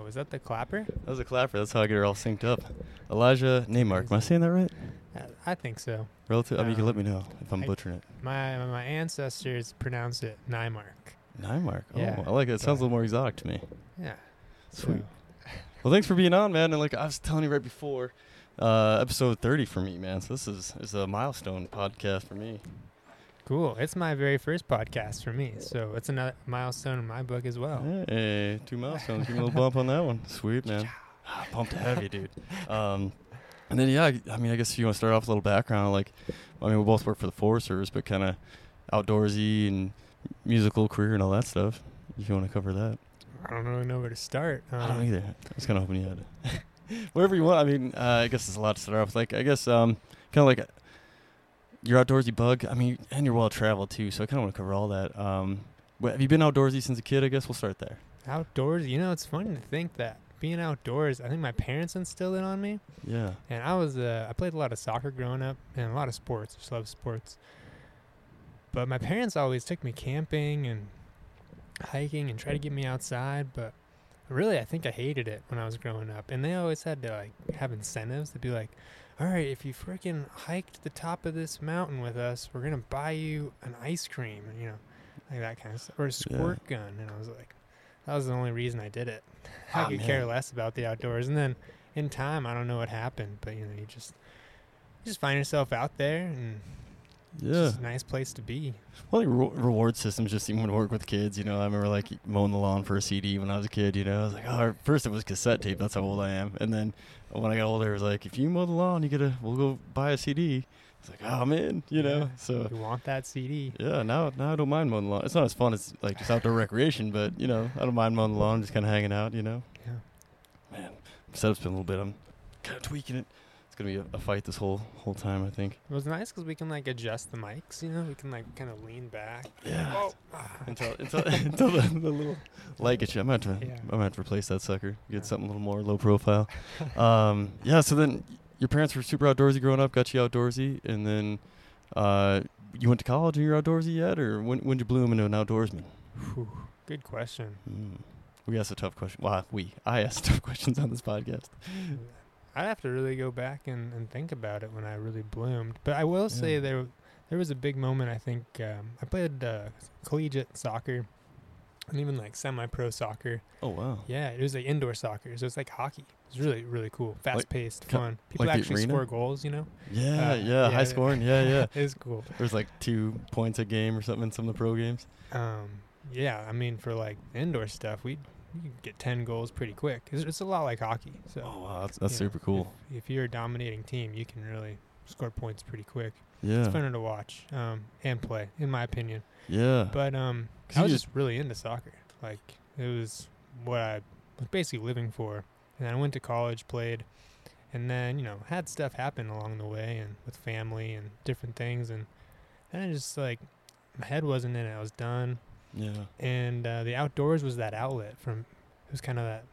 Oh, is that the clapper? That was a clapper. That's how I get her all synced up. Elijah Neymark. Am I saying that right? Uh, I think so. Relative. I mean, you can let Um, me know if I'm I- butchering it. My my ancestors pronounce it Nymark. Neymark. Oh, Yeah. I like it. It sounds a little more exotic to me. Yeah. Sweet. Well, thanks for being on, man. And like I was telling you right before, uh, episode 30 for me, man. So this is is a milestone podcast for me. Cool. It's my very first podcast for me, so it's another milestone in my book as well. Hey, two milestones. Give me a little bump on that one. Sweet, man. Ah, Pumped to have you, dude. Um, and then yeah, I, I mean, I guess if you want to start off with a little background, like, I mean, we both work for the Forest Service, but kind of outdoorsy and musical career and all that stuff. If you want to cover that, I don't really know where to start. I don't Um, either. I was kind of hoping you had. Wherever you want. I mean, uh, I guess there's a lot to start off with. Like, I guess, um, kind of like your outdoorsy bug. I mean, and you're well traveled too, so I kind of want to cover all that. Um, wh- have you been outdoorsy since a kid? I guess we'll start there. Outdoors, you know, it's funny to think that being outdoors. I think my parents instilled it on me, Yeah. and I was uh, I played a lot of soccer growing up and a lot of sports. Just love sports. But my parents always took me camping and hiking and tried to get me outside, but really I think I hated it when I was growing up. And they always had to like have incentives to be like, "All right, if you freaking hiked the top of this mountain with us, we're going to buy you an ice cream." You know, like that kind of stuff or a squirt gun. And I was like that was the only reason I did it. I Ah, could care less about the outdoors. And then in time, I don't know what happened, but you know, you just you just find yourself out there and it's Yeah. just a nice place to be. Well, like re- reward systems just seem to work with kids. You know, I remember like mowing the lawn for a CD when I was a kid. You know, I was like, oh, first it was cassette tape. That's how old I am. And then when I got older, it was like, if you mow the lawn, you gotta, we'll go buy a CD. It's like, oh, I'm in. You know, Yeah. so You want that CD? yeah. Now, now I don't mind mowing the lawn. It's not as fun as like just outdoor recreation, but you know, I don't mind mowing the lawn, just kind of hanging out. You know, Yeah. man, setup's been a little bit. I'm kind of tweaking it. Gonna be a, a fight this whole whole time. I think. It was nice because we can like adjust the mics. You know, we can like kind of lean back. Yeah. Oh, until until until the, the little light gets you. I'm gonna have to Yeah. I'm gonna have to replace that sucker. Get Yeah. something a little more low profile. um, yeah. So then your parents were super outdoorsy growing up, got you outdoorsy, and then uh, you went to college and you're outdoorsy yet, or when when did you bloom into an outdoorsman? Whew, good question. Mm. We asked a tough question. Well, we I asked tough questions on this podcast. I'd have to really go back and, and think about it when I really bloomed. But I will say there there was a big moment. I think um, I played uh, collegiate soccer and even like semi-pro soccer. Oh wow. Yeah, it was like indoor soccer, so it's like hockey. It's really really cool, fast-paced, ki- fun. People like actually score goals. You know, Yeah, Uh, yeah, high scoring. Yeah, yeah. it was cool. There's like two points a game or something in some of the pro games. Um, yeah, I mean for like indoor stuff, we you can get ten goals pretty quick. It's, it's a lot like hockey. So Oh wow, that's, that's you know, super cool. If, if you're a dominating team, you can really score points pretty quick. Yeah, It's funner to watch um, and play, in my opinion. yeah. But um, I was just- just really into soccer. Like it was what I was basically living for. And then I went to college, played, and then you know had stuff happen along the way, and with family and different things, and then I just like my head wasn't in it. I was done, yeah. and uh, the outdoors was that outlet from. It was kind of that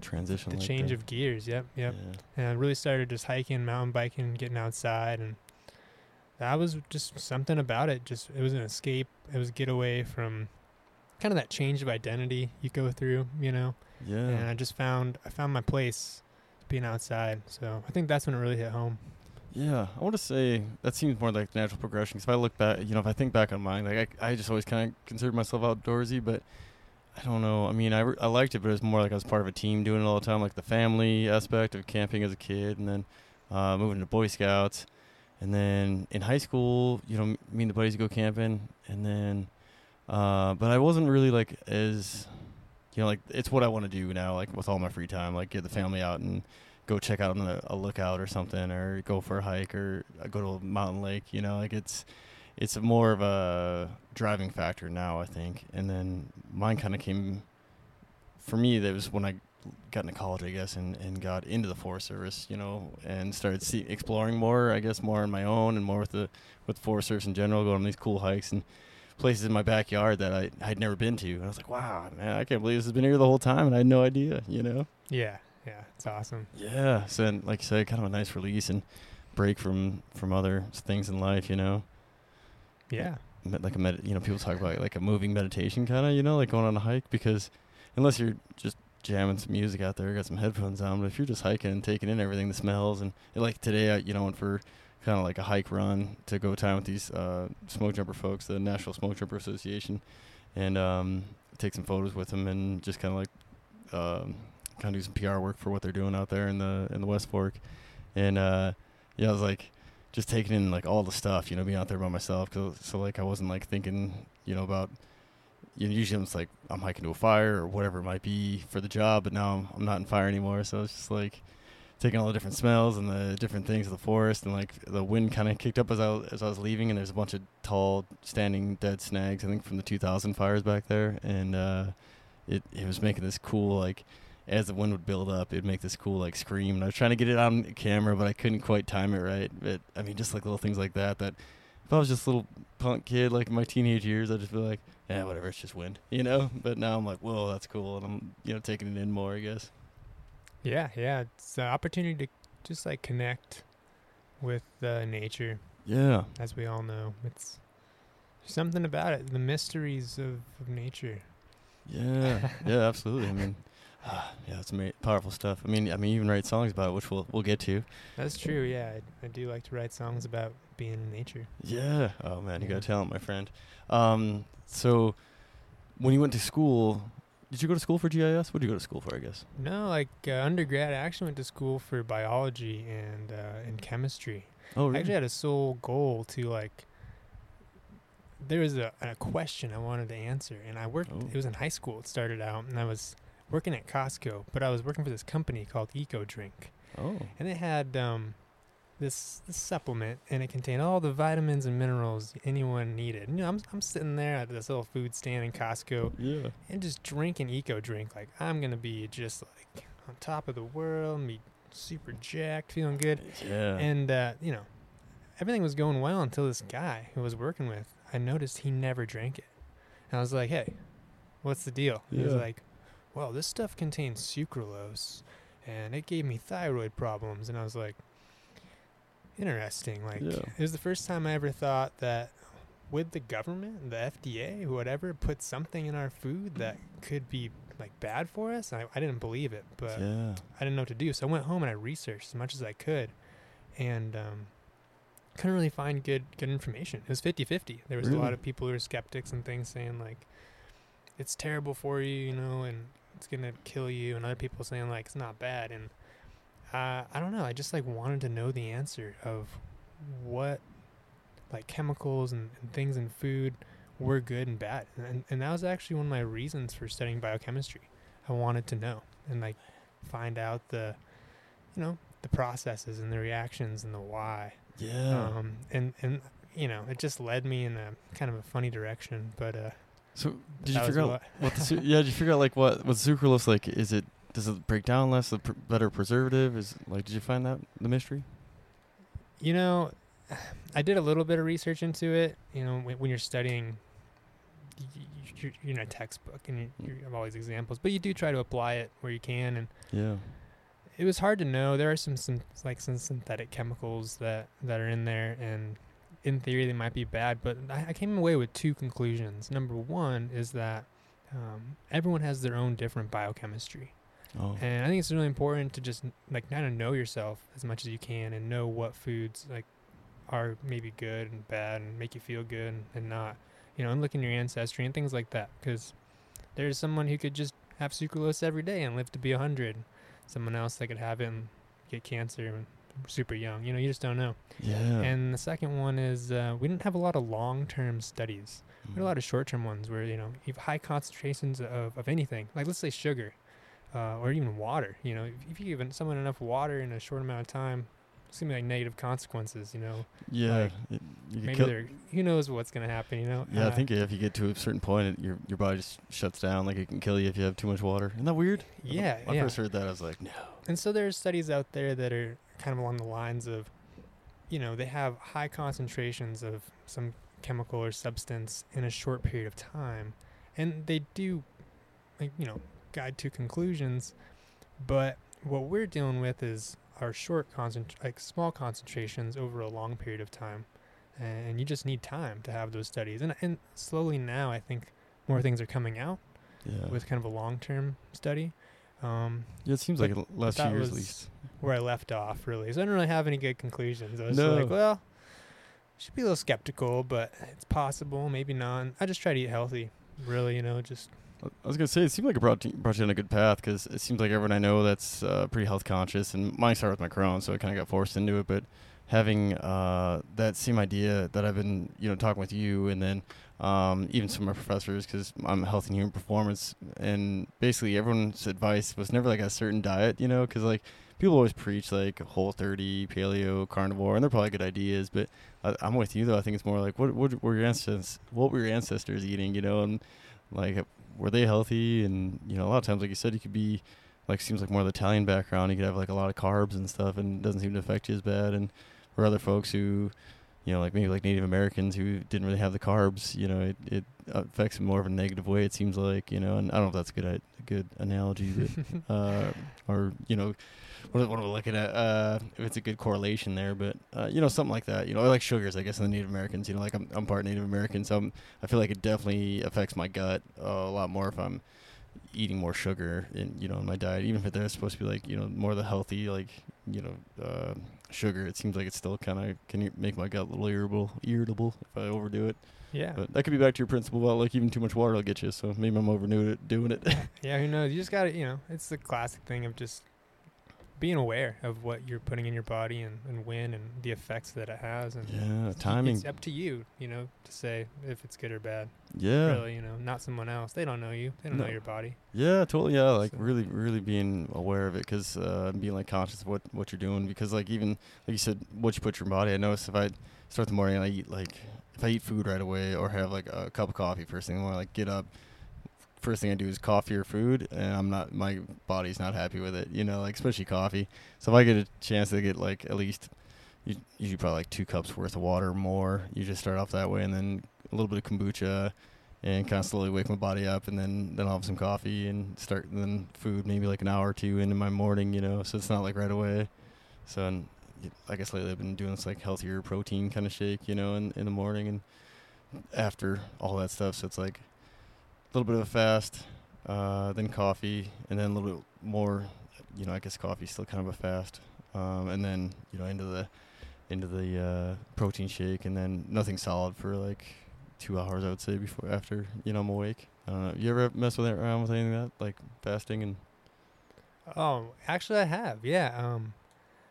Transition. the like change that. of gears. Yep, yep. Yeah. And I really started just hiking, mountain biking, getting outside, and that was just something about it. Just it was an escape. It was a getaway from kind of that change of identity you go through, you know. Yeah. And I just found I found my place being outside. So I think that's when it really hit home. Yeah, I want to say that seems more like natural progression. Because if I look back, you know, if I think back on mine, like I, I just always kind of considered myself outdoorsy, but I don't know. I mean, I, re- I liked it, but it was more like I was part of a team doing it all the time, like the family aspect of camping as a kid, and then uh, moving to Boy Scouts, and then in high school, you know, me and the buddies go camping, and then, uh, but I wasn't really like as, you know, like it's what I want to do now, like with all my free time, like get the family out and go check out on a, lookout or something, or go for a hike, or uh, go to a mountain lake. You know, like it's it's more of a driving factor now, I think. And then mine kind of came for me. That was when I got into college, I guess, and, and got into the Forest Service. You know, and started see, exploring more. I guess more on my own and more with the with Forest Service in general, going on these cool hikes and places in my backyard that I I'd never been to. And I was like, wow, man, I can't believe this has been here the whole time, and I had no idea. You know. Yeah, yeah, it's awesome. Yeah. So then, like you said, kind of a nice release and break from from other things in life. You know, Yeah, Med- like a med- you know people talk about like a moving meditation kind of you know like going on a hike because unless you're just jamming some music out there, got some headphones on. But if you're just hiking and taking in everything, the smells, and, and like today, I, you know, went for kind of like a hike run to go time with these uh, smoke jumper folks, the National Smoke Jumper Association, and um, take some photos with them and just kind of like um, kind of do some PR work for what they're doing out there in the in the West Fork. And uh, yeah, I was like just taking in like all the stuff, you know, being out there by myself. Cause, so like I wasn't like thinking, you know, about you know, usually I'm like I'm hiking to a fire or whatever it might be for the job, but now I'm, I'm not in fire anymore. So it's just like taking all the different smells and the different things of the forest, and like the wind kind of kicked up as I as I was leaving, and there's a bunch of tall, standing dead snags. I think from the 2000 fires back there, and uh, it it was making this cool like as the wind would build up, it'd make this cool like scream. And I was trying to get it on camera, but I couldn't quite time it right. But I mean, just like little things like that. That if I was just a little punk kid like in my teenage years, I'd just be like, yeah, whatever, it's just wind, you know. But now I'm like, whoa, that's cool, and I'm you know taking it in more, I guess. Yeah, yeah, it's an opportunity to just like connect with uh, nature, Yeah, as we all know. It's something about it, the mysteries of, of nature. yeah, yeah, absolutely. I mean. yeah, it's ama- powerful stuff. I mean, I mean, you even write songs about it, which we'll we'll get to. That's true. Yeah, I, I do like to write songs about being in nature. Yeah. Oh man, you Yeah. got talent, my friend. Um, so when you went to school, did you go to school for GIS? What did you go to school for? I guess. No, like uh, undergrad, I actually went to school for biology and uh, and chemistry. Oh, really? I actually had a sole goal to like. There was a, a question I wanted to answer, and I worked. Oh. It was in high school. It started out, and I was working at Costco, but I was working for this company called Eco Drink, oh. and it had um, this, this supplement, and it contained all the vitamins and minerals anyone needed. You know, I'm I'm sitting there at this little food stand in Costco, Yeah. and just drinking Eco Drink. Like I'm gonna be just like on top of the world, and be super jacked, feeling good. Yeah. And uh, you know, everything was going well until this guy who I was working with, I noticed he never drank it. And I was like, "Hey, what's the deal?" He was like, "Well, this stuff contains sucralose, and it gave me thyroid problems." And I was like, "Interesting." Like, Yeah. it was the first time I ever thought that would the government, the FDA, whatever, put something in our food that could be like bad for us? I, I didn't believe it, but yeah. I didn't know what to do. So I went home and I researched as much as I could and um, couldn't really find good good information. It was 50-50. There was a lot of people who were skeptics and things saying like it's terrible for you, you know, and it's going to kill you and other people saying like it's not bad and uh, I don't know. I just like wanted to know the answer of what like chemicals and, and things in food were good and bad. And, and that was actually one of my reasons for studying biochemistry. I wanted to know and like find out the, you know, the processes and the reactions and the why. Yeah. Um, and, and, you know, it just led me in a kind of a funny direction, but, uh, so did you figure out what- the su- yeah? Did you figure out like what what sucralose like? Is it does it break down less? The pr- better preservative is like. Did you find that the mystery? You know, I did a little bit of research into it. You know, when, when you're studying, you're, you're in a textbook and you, mm. you have all these examples, but you do try to apply it where you can. And Yeah. it was hard to know. There are some, some like some synthetic chemicals that that are in there, and in theory they might be bad. But I, I came away with two conclusions. Number one is that um, everyone has their own different biochemistry. Oh. And I think it's really important to just like kind of know yourself as much as you can and know what foods like are maybe good and bad and make you feel good and, and not. You know, and look in your ancestry and things like that because there's someone who could just have sucralose every day and live to be 100. Someone else that could have it and get cancer and super young. You know, you just don't know. yeah. And the second one is uh, we didn't have a lot of long-term studies. We had a Mm. lot of short-term ones where you know you have high concentrations of, of anything, like let's say sugar, uh, or even water. You know, if, if you give someone enough water in a short amount of time, it's gonna be like negative consequences. You know, Yeah. like, you maybe they're who knows what's gonna happen. You know. Yeah, I Uh, think if you get to a certain point, it, your your body just shuts down. Like it can kill you if you have too much water. Isn't that weird? Yeah, When I yeah. first heard that, I was like, no. And so there's studies out there that are kind of along the lines of, you know, they have high concentrations of some chemical or substance in a short period of time, and they do, like you know, guide to conclusions. But what we're dealing with is our short concent like small concentrations over a long period of time, and you just need time to have those studies. And and slowly now, I think more things are coming out Yeah. with kind of a long term study. Um, Yeah, it seems like the last few years at least. where I left off, really. So I don't really have any good conclusions. I was No. like, well, should be a little skeptical, but it's possible, maybe not. I just try to eat healthy, really, you know, just I was gonna say it seemed like it brought you, brought you on a good path because it seems like everyone I know that's uh, pretty health conscious, and mine started with my Crohn, so I kind of got forced into it. But having uh, that same idea that I've been, you know, talking with you, and then um, even some of my professors, because I'm health and human performance, and basically everyone's advice was never like a certain diet, you know, because like people always preach like whole 30, paleo, carnivore, and they're probably good ideas, but I, I'm with you though. I think it's more like what what were your ancestors what were your ancestors eating, you know, and like were they healthy? And you know, a lot of times, like you said, you could be like seems like more of the Italian background. You could have like a lot of carbs and stuff, and it doesn't seem to affect you as bad. And for other folks who, you know, like maybe like Native Americans who didn't really have the carbs, you know, it, it affects them more of a negative way. It seems like you know, and I don't know if that's a good a good analogy, but uh, or you know, what, what am I looking at? Uh, if it's a good correlation there, but uh, you know, something like that. You know, I like sugars, I guess, in the Native Americans. You know, like I'm I'm part Native American, so I'm, I feel like it definitely affects my gut uh, a lot more if I'm eating more sugar in you know in my diet. Even if they're supposed to be like you know more of the healthy like you know uh, sugar, it seems like it's still kind of can make my gut a little irritable irritable if I overdo it. yeah. But that could be back to your principle about like even too much water will get you. So maybe I'm overdoing it doing it. yeah, who knows? You just got to, you know, it's the classic thing of just being aware of what you're putting in your body and, and when and the effects that it has. And yeah, it's- timing. It's up to you, you know, to say if it's good or bad. Yeah. Really, you know, not someone else. They don't know you. They don't No. know your body. Yeah, totally. Yeah, like So- really, really being aware of it, because uh, being like conscious of what what you're doing. Because like even like you said, what you put in your body. I notice if I start the morning and I eat like if I eat food right away or have like a cup of coffee first thing in the morning, like get up. First thing I do is coffee or food, and I'm not my body's not happy with it. You know, like especially coffee. So if I get a chance to get like at least usually probably like two cups worth of water or more. You just start off that way, and then a little bit of kombucha, and kind of slowly wake my body up, and then then I'll have some coffee and start then food maybe like an hour or two into my morning, you know. So it's not like right away. So and I guess lately I've been doing this like healthier protein kind of shake, you know, in in the morning and after all that stuff. So it's like little bit of a fast, uh, then coffee, and then a little bit more. You know, I guess coffee's still kind of a fast, um, and then you know into the into the uh, protein shake, and then nothing solid for like two hours. I would say before after you know I'm awake. Know. You ever mess with it around with anything like that, like fasting and? Oh, actually, I have. Yeah. Um,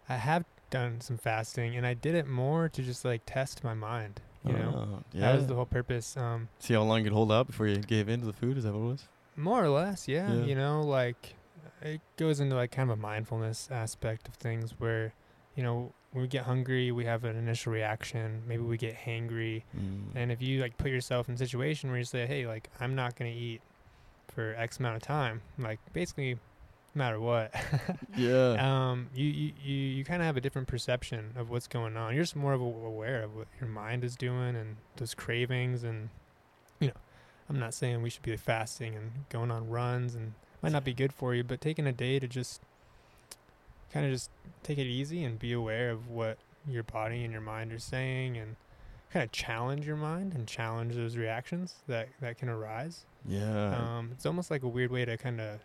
I have done some fasting, and I did it more to just like test my mind. You know, Oh, yeah. that was the whole purpose. Um, See how long you could hold out before you gave in to the food. Is that what it was? More or less, yeah. Yeah. You know, like it goes into like kind of a mindfulness aspect of things where, you know, when we get hungry, we have an initial reaction. Maybe we get hangry, Mm. and if you like put yourself in a situation where you say, "Hey, like I'm not gonna eat for X amount of time," like basically, no matter what, yeah. um, you you you, you kind of have a different perception of what's going on. You're just more of a, aware of what your mind is doing and those cravings and you know, I'm not saying we should be fasting and going on runs and might not be good for you, but taking a day to just kind of just take it easy and be aware of what your body and your mind are saying and kind of challenge your mind and challenge those reactions that that can arise. yeah. Um, it's almost like a weird way to kind of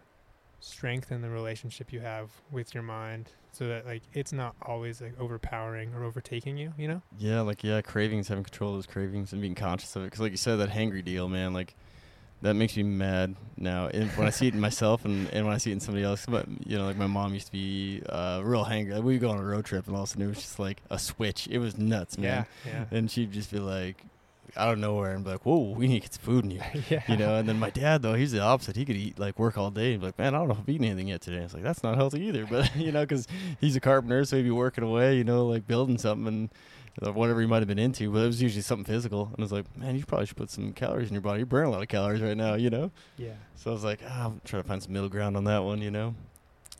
strengthen the relationship you have with your mind so that like it's not always like overpowering or overtaking you, you know? Yeah, like yeah, cravings, having control of those cravings and being conscious of it. Because like you said, that hangry deal, man, like that makes me mad now. And when I see it in myself and, and when I see it in somebody else, but you know, like my mom used to be uh, real hangry. Like, we'd go on a road trip and all of a sudden it was just like a switch. It was nuts, man. Yeah. And she'd just be like, out of nowhere, and be like, "Whoa, we need to get some food in you." Yeah. yeah. You know, and then my dad though, he's the opposite. He could eat like work all day and be like, man, I don't know if I've eaten anything yet today. It's like that's not healthy either. But you know, because he's a carpenter, so he'd be working away, you know, like building something and uh, whatever he might have been into. But it was usually something physical. And I was like, man, you probably should put some calories in your body. You're burning a lot of calories right now, you know. Yeah. So I was like, ah, I'm trying to find some middle ground on that one, you know.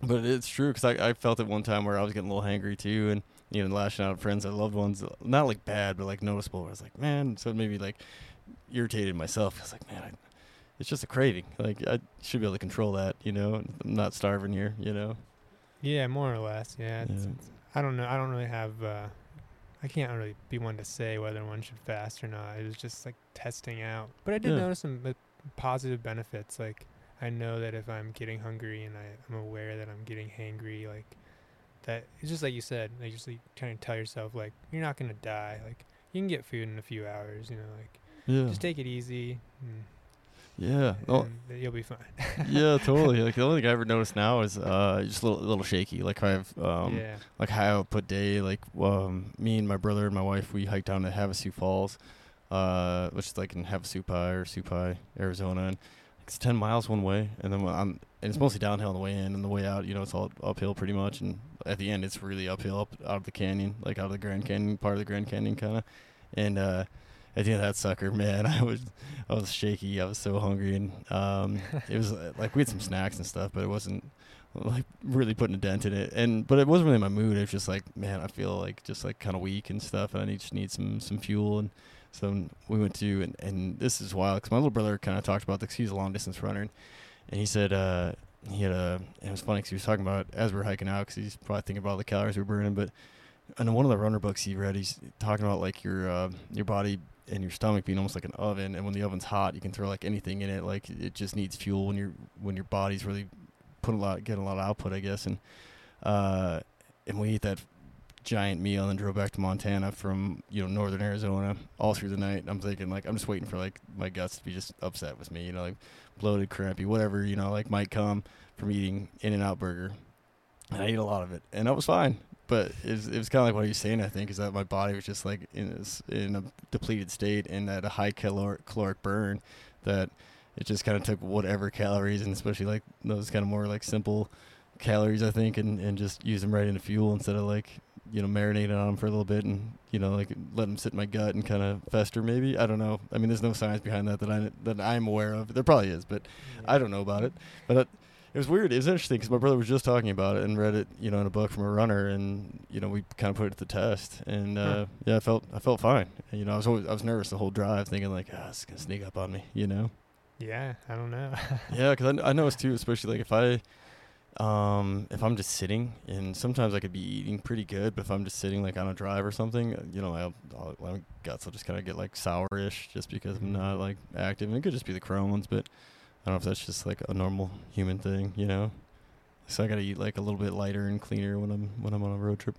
But it's true because I, I felt it one time where I was getting a little hangry too, and you know, lashing out at friends, I loved ones, not like bad, but like noticeable. I was like, man, so maybe like irritated myself. I was like, man, I, it's just a craving. Like I should be able to control that, you know. I'm not starving here, you know. Yeah, more or less. Yeah. It's, Yeah. it's- I don't know. I don't really have. Uh, I can't really be one to say whether one should fast or not. It was just like testing out. But I did Yeah. notice some uh, positive benefits. Like I know that if I'm getting hungry and I, I'm aware that I'm getting hangry, like that, it's just like you said, like just like trying to tell yourself, like you're not gonna die. Like you can get food in a few hours, you know. Like Yeah. just take it easy, and, yeah. Oh, you'll be fine. yeah, totally. Like the only thing I ever noticed now is uh just a little, little shaky. Like I have um yeah, like high output day. Like um me and my brother and my wife we hiked down to Havasu Falls, uh which is like in Havasu Havasupai or Supai, Arizona, and it's ten miles one way, and then I'm and it's mostly downhill on the way in and the way out. You know, it's all uphill pretty much, and at the end it's really uphill up out of the canyon, like out of the Grand Canyon part of the Grand Canyon kind of, and uh at the end of that sucker, man, I was I was shaky. I was so hungry, and um, it was uh, like we had some snacks and stuff, but it wasn't like really putting a dent in it. And but it wasn't really my mood. It was just like, man, I feel like just like kind of weak and stuff, and I need just need some some fuel. And so we went to and and this is wild because my little brother kind of talked about this. He's a long distance runner, and, and he said uh, he had a. It was funny because he was talking about as we are hiking out because he's probably thinking about the calories we we're burning, but. In one of the runner books he read, he's talking about like your uh, your body and your stomach being almost like an oven and when the oven's hot you can throw like anything in it like it just needs fuel when your when your body's really putting a lot getting a lot of output i guess and uh and we ate that giant meal and drove back to montana from you know northern arizona all through the night i'm thinking like i'm just waiting for like my guts to be just upset with me you know like bloated crampy whatever you know like might come from eating In-N-Out Burger and i ate a lot of it and i was fine but it was, was kind of like what was saying. I think is that my body was just like in this, in a depleted state and at a high caloric, caloric burn that it just kind of took whatever calories and especially like those kind of more like simple calories I think and, and just use them right into fuel instead of like you know marinating on them for a little bit and you know like let them sit in my gut and kind of fester maybe I don't know I mean there's no science behind that that I that I'm aware of there probably is but yeah. I don't know about it but. Uh, it was weird. It was interesting because my brother was just talking about it and read it, you know, in a book from a runner, and you know, we kind of put it to the test, and uh, yeah, I felt I felt fine. And, you know, I was always I was nervous the whole drive, thinking like, ah, it's gonna sneak up on me, you know. Yeah, I don't know. yeah, because I, I noticed too, especially like if I, um, if I'm just sitting, and sometimes I could be eating pretty good, but if I'm just sitting like on a drive or something, uh, you know, my, I'll, my guts will just kind of get like sourish just because I'm Mhm. not like active, and it could just be the Crohn's, but I don't know if that's just like a normal human thing, you know. So I gotta eat like a little bit lighter and cleaner when I'm when I'm on a road trip.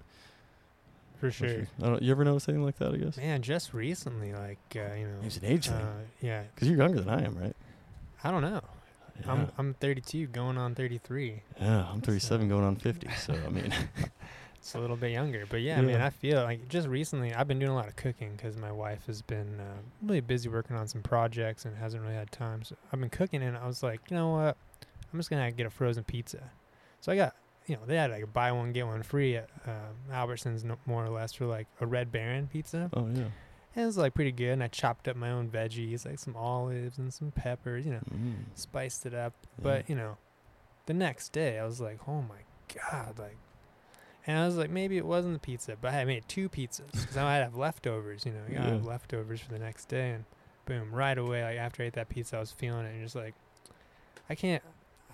For sure. is- I don't, you ever notice anything like that? I guess. Man, just recently, like uh, you know, It's an age thing. uh, yeah, Because you're younger than I am, right? I don't know. Yeah. I'm I'm 32, going on 33. yeah, I'm 37, So- going on 50. So I mean, It's a little bit younger, but yeah, Yeah. I feel like just recently I've been doing a lot of cooking because my wife has been uh, really busy working on some projects and hasn't really had time. So I've been cooking, and I was like, you know what, I'm just gonna get a frozen pizza. So I got, you know, they had like a buy one get one free at uh, Albertsons, no, more or less, for like a Red Baron pizza. oh yeah. And it was like pretty good. And I chopped up my own veggies, like some olives and some peppers, you know, Mm. spiced it up. Yeah. But you know, the next day I was like, oh my god, like, and I was like, maybe it wasn't the pizza, but I made two pizzas because I might have leftovers. You know, I gotta have leftovers for the next day, and boom, right away, like after I ate that pizza, I was feeling it, and just like, I can't.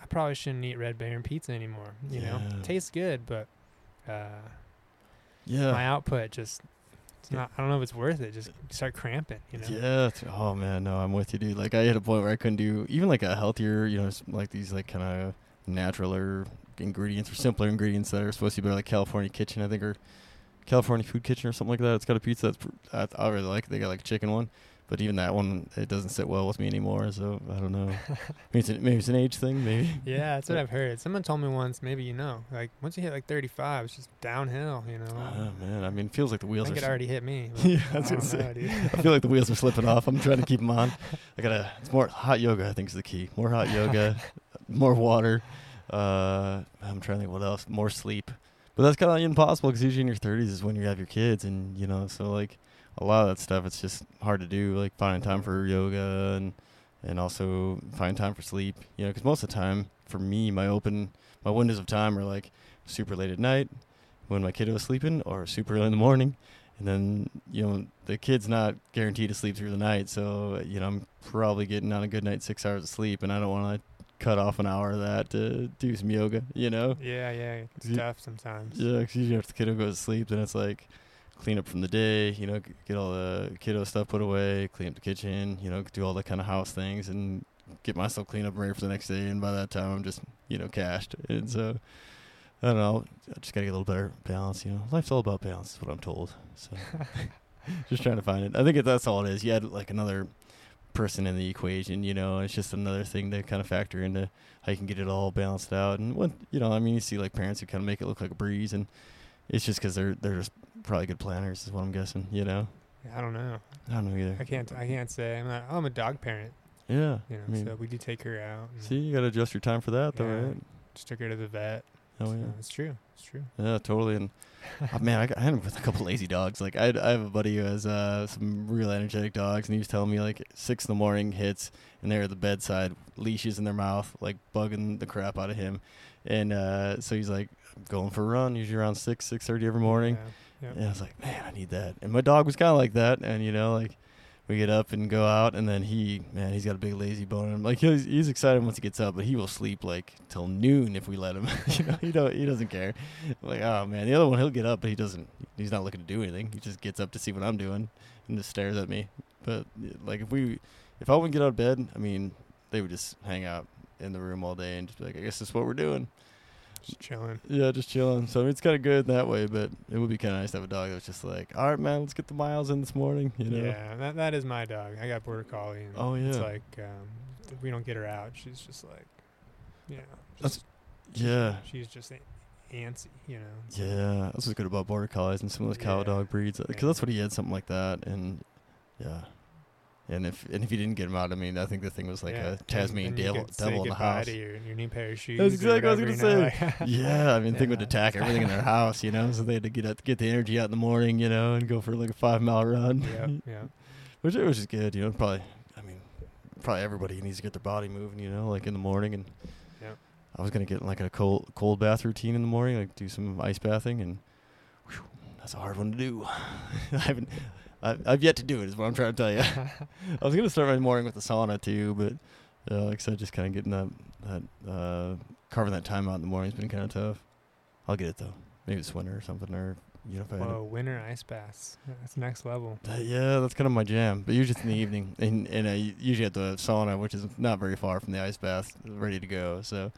I probably shouldn't eat Red Baron pizza anymore. You know, Yeah. tastes good, but uh, yeah. my output just. It's not. I don't know if it's worth it. Just start cramping. You know. Yeah. Oh man, no, I'm with you, dude. Like I hit a point where I couldn't do even like a healthier, you know, like these like kind of naturaler ingredients or simpler ingredients that are supposed to be better, like California Kitchen, I think, or California Food Kitchen or something like that. It's got a pizza that's pr- I, I really like. They got like a chicken one, but even that one it doesn't sit well with me anymore. So I don't know. maybe, it's an, maybe it's an age thing. Maybe. Yeah, that's what I've heard. Someone told me once, maybe you know, like once you hit like 35, it's just downhill, you know. Oh man, I mean, it feels like the I wheels think are. it s- already hit me. Yeah, I was I gonna say. know. I feel like the wheels are slipping off. I'm trying to keep them on. I gotta. It's more hot yoga. I think is the key. More hot yoga, more water. Uh, I'm trying to think what else. More sleep. But that's kind of impossible because usually in your 30s is when you have your kids, and you know, so like a lot of that stuff, it's just hard to do. Like finding time for yoga and and also find time for sleep. You know, because most of the time for me, my open my windows of time are like super late at night when my kid was sleeping, or super early in the morning. And then you know the kid's not guaranteed to sleep through the night, so you know I'm probably getting on a good night six hours of sleep, and I don't want to cut off an hour of that to do some yoga. You know, Yeah, yeah, it's You- tough sometimes. yeah, 'cause usually after the kiddo goes to sleep, then it's like clean up from the day. You know, get all the kiddo stuff put away, clean up the kitchen. You know, do all the kind of house things, and get myself cleaned up and ready for the next day. And by that time, I'm just you know cashed. And so I don't know. I just gotta get a little better balance. You know, life's all about balance. Is what I'm told. So just trying to find it. I think that's all it is. You had like another person in the equation. You know, it's just another thing to kind of factor into how you can get it all balanced out. And when you know, I mean, you see like parents who kind of make it look like a breeze, and it's just because they're they're just probably good planners, is what I'm guessing. You know, I don't know. I don't know either. I can't. I can't say. I'm not. I'm a dog parent. Yeah, You know, I mean, so we do take her out. see, you gotta adjust your time for that, though, Yeah. right? Just took her to the vet. Oh so yeah. it's true. It's true. Yeah, totally. And oh, man, I, got, I had with a couple lazy dogs. Like I, I have a buddy who has uh, some real energetic dogs, and he was telling me like six in the morning hits, and they're at the bedside, leashes in their mouth, like bugging the crap out of him. And uh, so he's like I'm going for a run, usually around six, six thirty every morning. Yeah. Yep. And I was like, man, I need that. And my dog was kind of like that. And you know, like we get up and go out, and then he, man, he's got a big lazy bone. And I'm like, he's, he's excited once he gets up, but he will sleep like till noon if we let him. you know, he don't, he doesn't care. I'm like, oh man, the other one he'll get up, but he doesn't. He's not looking to do anything. He just gets up to see what I'm doing and just stares at me. But like if we, if I wouldn't get out of bed, I mean, they would just hang out in the room all day and just be like, I guess that's what we're doing. Just chilling. Yeah, just chilling. So it's kind of good that way, but it would be kind of nice to have a dog that's just like, all right, man, let's get the miles in this morning. You know? Yeah, that that is my dog. I got border collie. And Oh, It's like um, if we don't get her out, she's just like, you know, That's- just, Yeah. she's just antsy. You know. So, Yeah, that's what's good about border collies and some of those cow dog breeds, because Yeah. that's what he had, something like that, and yeah, and if and if you didn't get him out, I mean, I think the thing was like yeah. a Tasmanian And- and you devil, devil in the house. Your, your new pair of shoes. That's exactly what I was gonna like- Yeah, I mean, the thing would Yeah. attack everything in their house, you know. So they had to get out, get the energy out in the morning, you know, and go for like a five mile run. yeah, yeah. which which is good, you know. Probably, I mean, probably everybody needs to get their body moving, you know, like in the morning. And Yep. I was gonna get like a cold cold bath routine in the morning, like do some ice bathing, and whew, that's a hard one to do. I haven't, I, I've yet to do it. Is what I'm trying to tell you. I was gonna start my morning with the sauna too, but uh, like I said, just kind of getting that that uh, carving that time out in the morning has been kind of tough. I'll get it though. Maybe it's winter or something, or you know, if Whoa, winter ice baths. That's next level. uh, yeah, that's kind of my jam. But usually it's in the evening, and and I usually at the sauna, which is not very far from the ice bath, ready to go. So,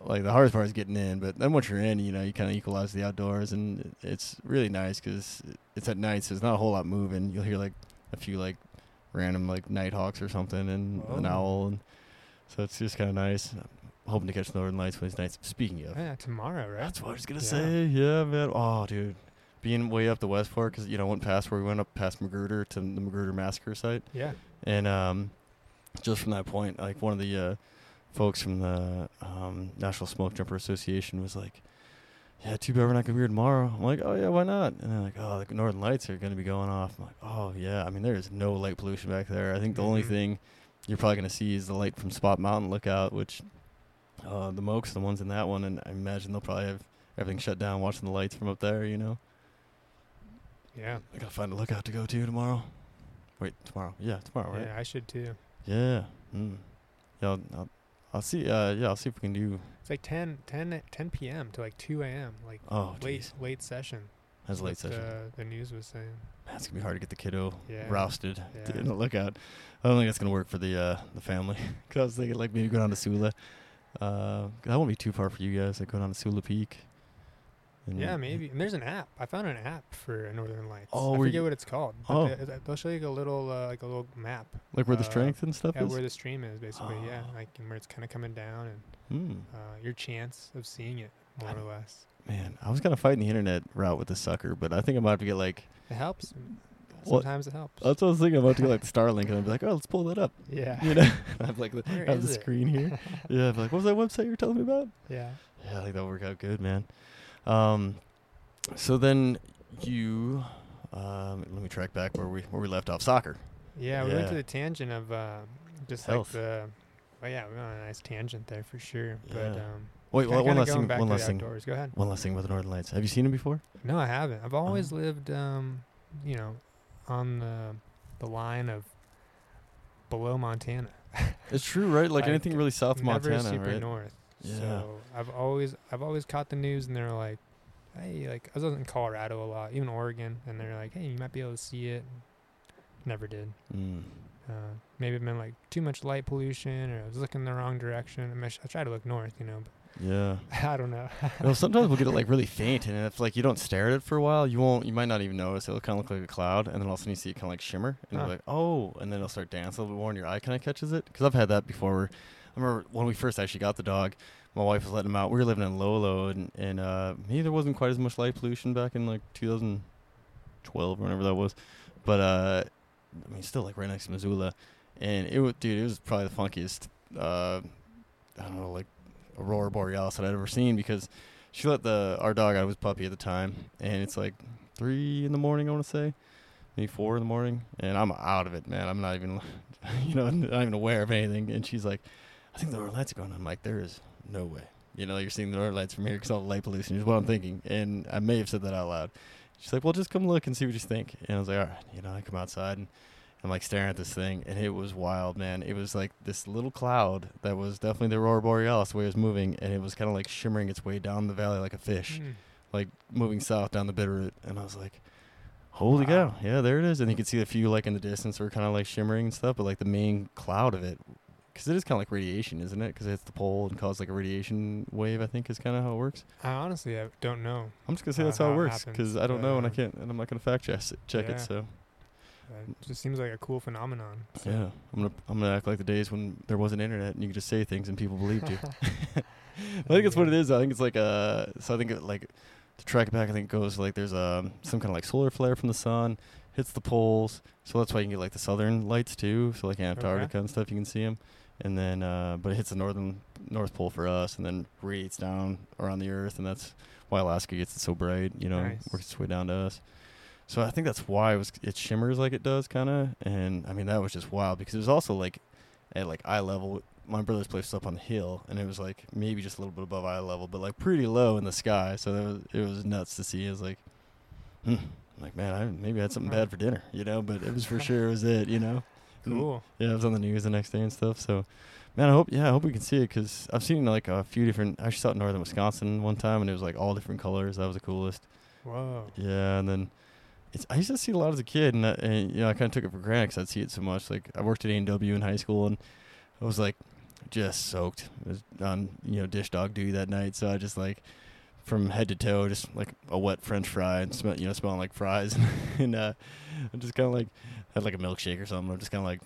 like the hardest part is getting in. But then once you're in, you know, you kind of equalize the outdoors, and it's really nice because it's at night, so there's not a whole lot moving. You'll hear like a few like random like night hawks or something, and an owl, and so it's just kind of nice. I'm hoping to catch northern lights when it's nice. Speaking of, Yeah, tomorrow, right? that's what I was gonna Yeah. say. Yeah, man. Oh, dude, being way up the West Fork because you know went past where we went up past Magruder to the Magruder massacre site, Yeah. and um, just from that point, like one of the uh, folks from the um, National Smoke Jumper Association was like, "Yeah, too bad we're not gonna be here tomorrow." I'm like, "Oh yeah, why not?" And they're like, "Oh, the Northern Lights are gonna be going off." I'm like, "Oh yeah." I mean, there is no light pollution back there. I think the only Mhm. thing you're probably gonna see is the light from Spot Mountain Lookout, which uh, the Mokes, the ones in that one, and I imagine they'll probably have everything shut down, watching the lights from up there. You know, Yeah. I gotta find a lookout to go to tomorrow. Wait, tomorrow? Yeah, tomorrow, right? Yeah, I should too. Yeah. Mm. Yeah, I'll, I'll, I'll see. Uh, yeah, I'll see if we can do. It's like 10, 10, 10 p.m. to like 2 a.m. Like Oh, late jeez. late session. That's a late session. Uh, the news was saying. Man, it's gonna be hard to get the kiddo Yeah. rousted to Yeah. in the lookout. I don't think that's gonna work for the uh, the family. Cause I was thinking like maybe go down to Sula. Uh, that won't be too far for you guys. Like go down to Sula Peak. And- Yeah, maybe. And there's an app. I found an app for Northern Lights. Oh, I forget you- what it's called. But Oh. they, they'll show you a little uh, like a little map. Like where the uh, strength and stuff Yeah, is. where the stream is basically. Yeah, Oh. like and where it's kind of coming down and Hmm. uh, your chance of seeing it more God. or less. Man, I was gonna fight in the internet route with the sucker, but I think I'm about to get like. It helps. Sometimes it helps. That's what I was thinking. I'm about to get like the Starlink, and I'd be like, oh, let's pull that up. yeah. You know, I have like the, I have the it? screen here. yeah, I'd be like, what was that website you were telling me about? yeah. Yeah, I think that'll work out good, man. Um, so then you, um, let me track back where we where we left off. Soccer. Yeah, we went to the tangent of uh, just Health. like the. Oh yeah, we went on a nice tangent there for sure. But Yeah. um, Wait, kinda- one, last thing. One last thing. outdoors. Go ahead. One last thing about the Northern Lights. Have you seen them before? No, I haven't. I've always Oh. lived, um, you know, on the the line of below Montana. It's true, right? Like, Like, anything really south Montana, super right? north. Yeah. So I've always I've always caught the news, and they're like, "Hey, like I was in Colorado a lot, even Oregon," and they're like, "Hey, you might be able to see it." Never did. Mm. Uh, maybe it meant like too much light pollution, or I was looking the wrong direction. I, mean, I, sh- I try to look north, you know, Yeah. I don't know. well, sometimes we'll get it like really faint, and if like you don't stare at it for a while, you won't. You might not even notice. It'll kind of look like a cloud, and then all of a sudden you see it kind of like shimmer, and Huh. you're like, oh, and then it'll start dancing a little bit more, and your eye kind of catches it. Because I've had that before. Where I remember when we first actually got the dog, my wife was letting him out. We were living in Lolo, and and uh, maybe there wasn't quite as much light pollution back in like 2012 or whenever that was, but uh, I mean, still like right next to Missoula, and it was dude, it was probably the funkiest. Uh, I don't know, like aurora borealis that I'd ever seen because she let the our dog I was puppy at the time, and it's like three in the morning. I want to say, maybe four in the morning, and I'm out of it, man. I'm not even, you know, not even aware of anything. And she's like, "I think the northern lights are going." on." I'm like, "There is no way." You know, you're seeing the northern lights from here because all the light pollution is what I'm thinking, and I may have said that out loud. She's like, "Well, just come look and see what you think." And I was like, "All right," you know. I come outside and I'm like staring at this thing, and it was wild, man. It was like this little cloud that was definitely the aurora borealis the way it was moving, and it was kind of like shimmering its way down the valley like a fish, Mm. like moving south down the Bitterroot. And I was like, "Holy Wow. cow, yeah, there it is!" And you could see a few like in the distance were kind of like shimmering and stuff, but like the main cloud of it, because it is kind of like radiation, isn't it? Because it hits the pole and causes like a radiation wave. I think is kind of how it works. I honestly I don't know. I'm just gonna say Uh, that's how how it it works because I don't know and I can't and I'm not gonna fact check check Yeah. it. So It just seems like a cool phenomenon. so- yeah, I'm gonna I'm gonna act like the days when there wasn't internet and you could just say things and people believed you. I think it's what it is. I think it's like uh so I think it, like to track it back. I think it goes like there's um some kind of like solar flare from the sun hits the poles, so that's why you can get like the southern lights too. So like Antarctica and stuff, you can see them. And then, uh, but it hits the northern North Pole for us, and then radiates down around the Earth, and that's why Alaska gets it so bright. You know, Nice. works its way down to us. So I think that's why it was it shimmers like it does, kind of. And I mean that was just wild because it was also like at like eye level. My brother's place was up on the hill, and it was like maybe just a little bit above eye level, but like pretty low in the sky. So that was it was nuts to see. It was like, hmm, like man, I maybe I had something bad for dinner, you know. But it was for sure it was it, you know. And, Cool. yeah, it was on the news the next day and stuff. So, man, I hope yeah, I hope we can see it because I've seen like a few different. I actually saw it in northern Wisconsin one time, and it was like all different colors. That was the coolest. Whoa. Yeah, and then it's I used to see it a lot as a kid, and, I, and you know I kind of took it for granted because I'd see it so much. Like I worked at A and W in high school, and I was like just soaked. I was on you know dish dog duty that night, so I just like from head to toe, just like a wet French fry and smell you know smelling like fries, and uh, I just kind of like had like a milkshake or something. I'm just kind of like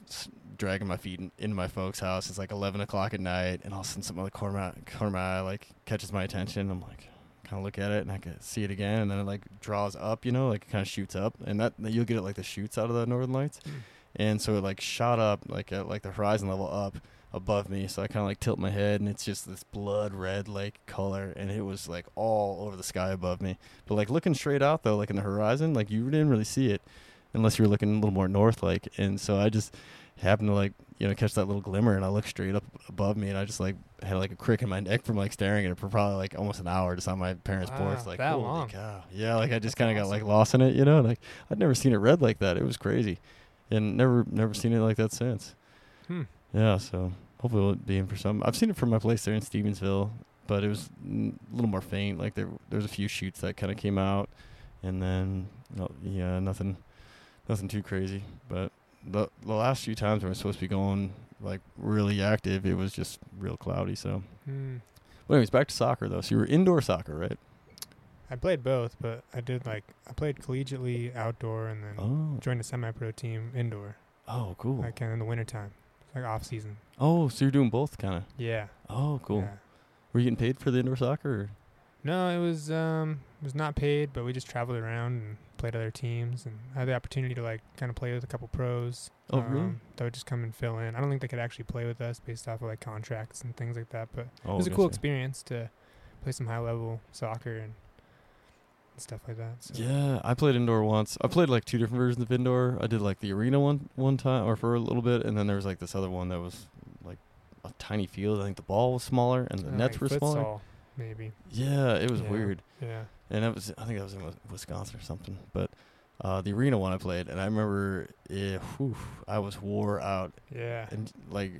dragging my feet in, into my folks' house. It's like 11 o'clock at night, and all of a sudden something on the corner of my, corner of my eye like catches my attention. I'm like kind of look at it and I can see it again, and then it like draws up, you know, like it kind of shoots up, and that you'll get it like the shoots out of the northern lights, Mm. and so it like shot up like at like the horizon level up above me, so I kind of like tilt my head, and it's just this blood red like color, and it was like all over the sky above me, but like looking straight out though, like in the horizon, like you didn't really see it unless you're looking a little more north, like, and so I just happened to like you know catch that little glimmer, and I looked straight up above me, and I just like had like a crick in my neck from like staring at it for probably like almost an hour just on my parents' porch, like that long. cow, yeah, like I just kind of got like lost in it, you know, like I'd never seen it red like that. It was crazy, and never never seen it like that since. Hmm. Yeah, so hopefully it'll be in for some. I've seen it from my place there in Stevensville, but it was mm, a little more faint. Like there, there's a few shoots that kind of came out, and then no, yeah, nothing, nothing too crazy. But the the last few times when we're supposed to be going like really active, it was just real cloudy. So, Hmm. but anyways, back to soccer though. So you were indoor soccer, right? I played both, but I did like I played collegiately outdoor and then Oh, joined a semi-pro team indoor, oh, cool. like kind of in the wintertime. Like off season. Oh, so you're doing both, kind of. Yeah. Oh, cool. yeah. Were you getting paid for the indoor soccer? Or? No, it was um it was not paid, but we just traveled around and played other teams and I had the opportunity to like kind of play with a couple pros. Oh, really? um, That would just come and fill in. I don't think they could actually play with us based off of like contracts and things like that, but Oh, it was a cool gotcha. experience to play some high level soccer and, and stuff like that. So. Yeah, I played indoor once. I played like two different versions of indoor. I did like the arena one one time or for a little bit, and then there was like this other one that was like a tiny field. I think the ball was smaller and the Uh, nets like were smaller. maybe. Yeah, it was Yeah. weird. Yeah. And that was I think that was in Wisconsin or something. But uh, the arena one I played, and I remember eh, whew, I was wore out. Yeah. And like,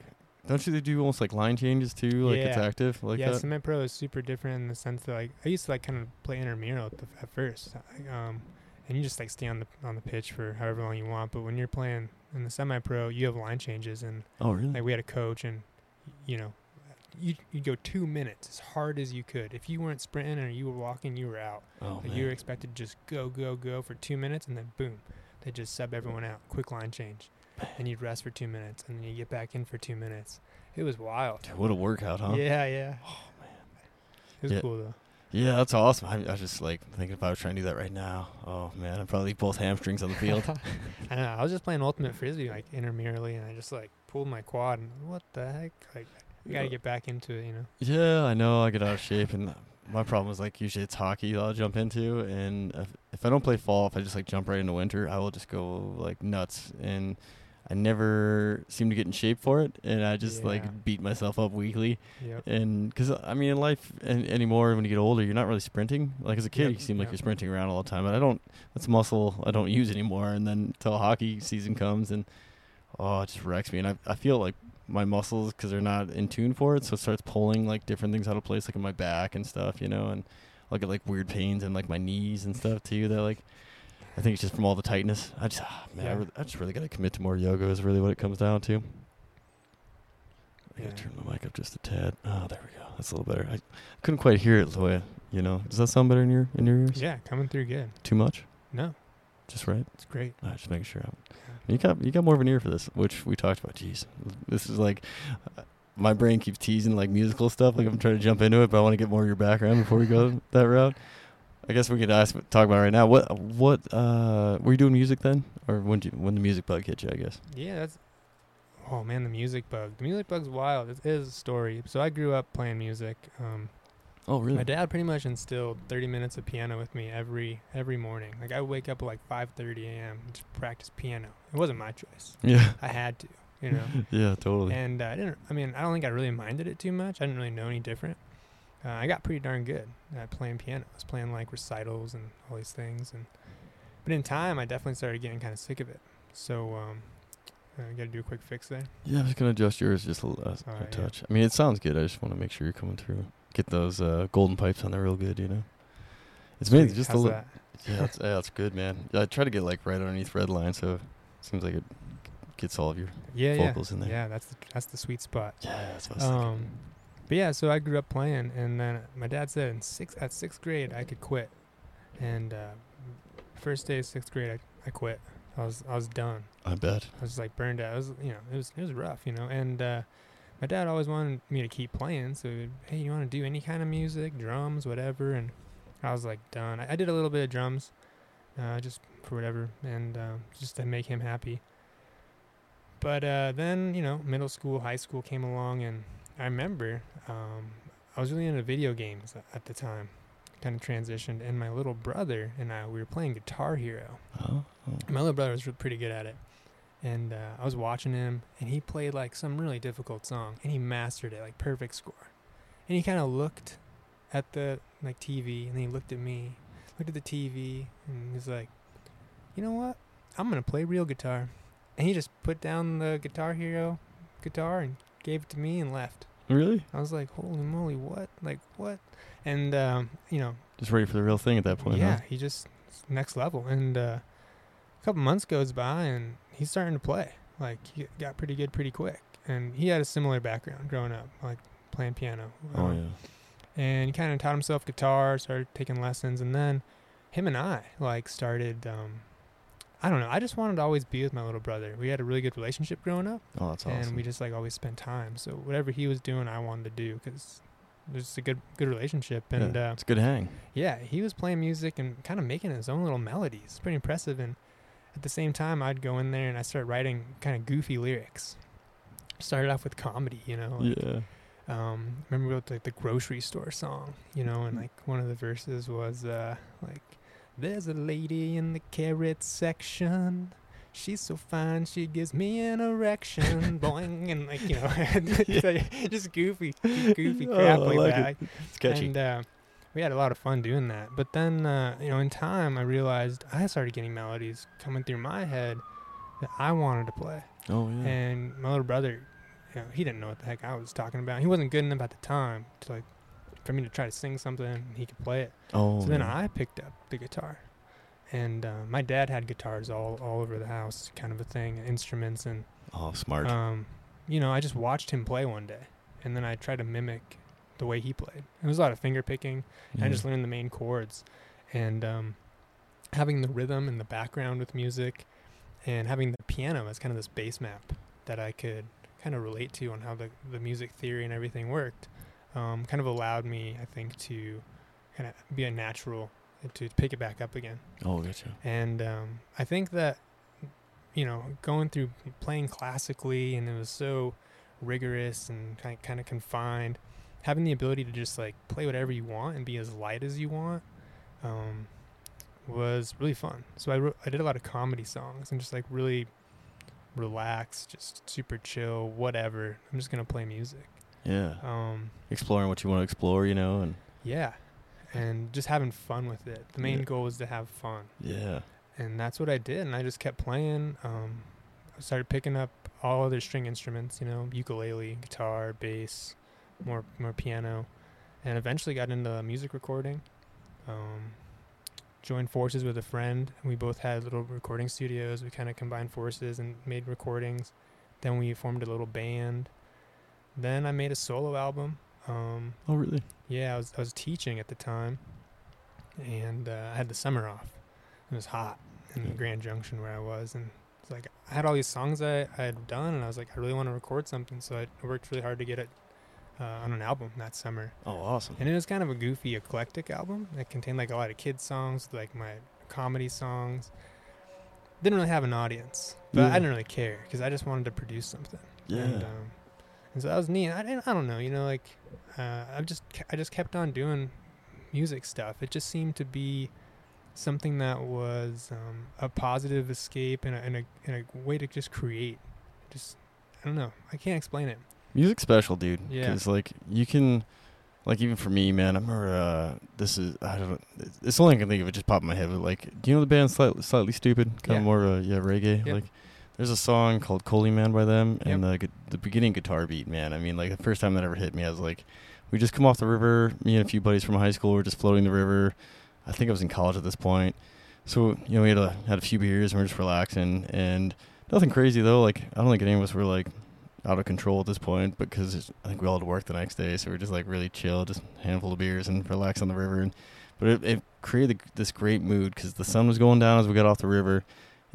don't you do almost like line changes too? Like it's active like yeah, that. semi pro is super different in the sense that like I used to like kind of play intramural at, the, at first, um, and you just like stay on the on the pitch for however long you want. But when you're playing in the semi-pro, you have line changes, and Oh, really? like we had a coach, and you know, you you go two minutes as hard as you could. If you weren't sprinting or you were walking, you were out. oh, Like you were expected to just go go go for two minutes, and then boom, they just sub everyone out. Quick line change, and you'd rest for two minutes, and then you get back in for two minutes. It was wild. What a workout, huh? Yeah, yeah. Oh, man. It was Yeah. cool though. Yeah, that's awesome. I, I was just like thinking if I was trying to do that right now. Oh man, I'd probably both hamstrings on the field. I know. I was just playing ultimate frisbee like intramurally, and I just like pulled my quad, and what the heck? Like, I gotta get back into it, you know. Yeah, I know. I get out of shape, and my problem is like usually it's hockey that I'll jump into, and if, if I don't play fall, if I just like jump right into winter, I will just go like nuts, and I never seem to get in shape for it, and I just Yeah. like beat myself up weekly, Yep. and because I mean in life an anymore when you get older, you're not really sprinting. Like as a kid, Yep, you seem like you're sprinting around all the time, but I don't. That's muscle I don't use anymore, and then until hockey season comes, and oh, it just wrecks me, and I I feel like my muscles because they're not in tune for it, so it starts pulling like different things out of place, like in my back and stuff, you know, and I'll get like weird pains in like my knees and stuff too. That like I think it's just from all the tightness. I just ah, man, I, re- I just really got to commit to more yoga. Is really what it comes down to. I gotta Yeah. turn my mic up just a tad. Oh, there we go. That's a little better. I couldn't quite hear it, Loya. You know, does that sound better in your in your ears? Yeah, coming through good. Too much? No, Just right? it's great. Ah, just making sure. You got you got more of an ear for this, which we talked about. Jeez, this is like uh, my brain keeps teasing like musical stuff. Like I'm trying to jump into it, but I want to get more of your background before we go that route. I guess we could ask talk about it right now. What what uh were you doing music then, or when did you, when the music bug hit you? I guess. Yeah, that's. Oh man, the music bug. The music bug's wild. It is a story. So I grew up playing music. Um, Oh really? My dad pretty much instilled 30 minutes of piano with me every every morning. Like I would wake up at like 5:30 a.m. and just practice piano. It wasn't my choice. Yeah. I had to, you know. yeah. Totally. and uh, I didn't. I mean, I don't think I really minded it too much. I didn't really know any different. Uh, I got pretty darn good at playing piano. I was playing like recitals and all these things, and but in time, I definitely started getting kind of sick of it. So um, I got to do a quick fix there. Yeah, I'm just gonna adjust yours just a Alright, yeah. touch. I mean, it sounds good. I just want to make sure you're coming through. Get those uh, golden pipes on there real good. You know. It's Sweet. just a little. Yeah, that's, yeah, that's good, man. Yeah, I try to get like right underneath red line, so it seems like it gets all of your. Yeah, vocals yeah, in there. yeah. That's the that's the sweet spot. Yeah, that's what I. Um, but yeah, so I grew up playing, and then my dad said in sixth at sixth grade I could quit, and uh, first day of sixth grade I, I quit. I was I was done. I bet. I was like burned out. It was you know it was it was rough, you know. And uh, my dad always wanted me to keep playing. So hey, you want to do any kind of music, drums, whatever? And I was like done. I, I did a little bit of drums, uh, just for whatever, and uh, just to make him happy. But uh, then you know middle school, high school came along, and I remember um, I was really into video games at the time. Kind of transitioned, and my little brother and I we were playing Guitar Hero. Oh, oh. My little brother was pretty good at it. And uh, I was watching him, and he played like some really difficult song, and he mastered it, like perfect score. And he kind of looked at the like TV, and then he looked at me, looked at the TV, and he's like, "You know what? I'm gonna play real guitar." And he just put down the Guitar Hero guitar and gave it to me and left. Really? I was like, "Holy moly, what? Like what?" And um, you know, Just ready for the real thing at that point, yeah, huh? he just next level. And uh, a couple months goes by, and he's starting to play. Like he got pretty good pretty quick. And he had a similar background growing up, like playing piano. Oh Um, yeah. And he kind of taught himself guitar, started taking lessons, and then him and I like started. Um, I don't know. I just wanted to always be with my little brother. We had a really good relationship growing up, Oh, that's awesome. and we just like always spent time. So whatever he was doing, I wanted to do because there's a good good relationship. And yeah, uh, it's a good hang. yeah, he was playing music and kind of making his own little melodies. It's pretty impressive. And at the same time, I'd go in there and I start writing kind of goofy lyrics. Started off with comedy, you know. like, Yeah. Um, remember we wrote like the grocery store song, you know, and like one of the verses was uh like, "There's a lady in the carrot section." She's so fine, she gives me an erection, boing, and like you know, it's just goofy, goofy crap Oh, like like that. it. It's catchy. And uh, we had a lot of fun doing that. But then, uh, you know, in time, I realized I started getting melodies coming through my head that I wanted to play. oh yeah. And my little brother, you know, he didn't know what the heck I was talking about. He wasn't good enough at the time to like for me to try to sing something and he could play it. oh. so then yeah. I picked up the guitar, And uh, my dad had guitars all all over the house, kind of a thing, instruments, and Oh, smart. um, you know, I just watched him play one day, and then I tried to mimic the way he played. It was a lot of finger picking. and just learned the main chords, and um, having the rhythm in the background with music, and having the piano as kind of this bass map that I could kind of relate to on how the the music theory and everything worked, um, kind of allowed me, I think, to kind of be a natural to pick it back up again. Oh, gotcha. And um, I think that, you know, going through playing classically and it was so rigorous and kind kind of confined, having the ability to just like play whatever you want and be as light as you want, um, was really fun. So I wrote, I did a lot of comedy songs and just like really relaxed, just super chill, whatever. I'm just gonna play music. Yeah. Um, Exploring what you want to explore, you know, and yeah, and just having fun with it. The main Yeah. goal was to have fun. yeah. and that's what I did. And I just kept playing. Um, I started picking up all other string instruments, you know, ukulele, guitar, bass, more more piano, and eventually got into music recording. Um, joined forces with a friend, we both had little recording studios. We kind of combined forces and made recordings. Then we formed a little band. Then I made a solo album. Um, Oh, really? yeah, I was I was teaching at the time, and uh, I had the summer off. It was hot in Yeah. Grand Junction where I was, and it's like I had all these songs I, I had done, and I was like, I really want to record something, so I worked really hard to get it uh, on an album that summer. Oh, awesome. And it was kind of a goofy, eclectic album. that contained like a lot of kids songs, like my comedy songs. Didn't really have an audience, but I didn't really care because I just wanted to produce something. Yeah. And, um, and so that was neat. I didn't, I don't know, you know, like uh, I just I just kept on doing music stuff. It just seemed to be something that was um, a positive escape and a, and a and a way to just create. Just I don't know. I can't explain it. Music's special, dude. Yeah. Because like you can, like even for me, man. I remember uh, this is I don't. know, It's the only thing I can think of. It just popped in my head. But like, do you know the band Slightly, Slightly Stoopid? Kind Yeah. of more of a yeah reggae. Yep. Like, there's a song called "Collie Man" by them, and Yep. the gu- the beginning guitar beat, man. I mean, like the first time that ever hit me, I was like, we just come off the river. Me and a few buddies from high school were just floating the river. I think I was in college at this point. So you know, we had a had a few beers and we are just relaxing, and nothing crazy though. Like I don't think any of us were like out of control at this point because I think we all had to work the next day, so we are just like really chill, just a handful of beers and relax on the river. And but it, it created this great mood because the sun was going down as we got off the river,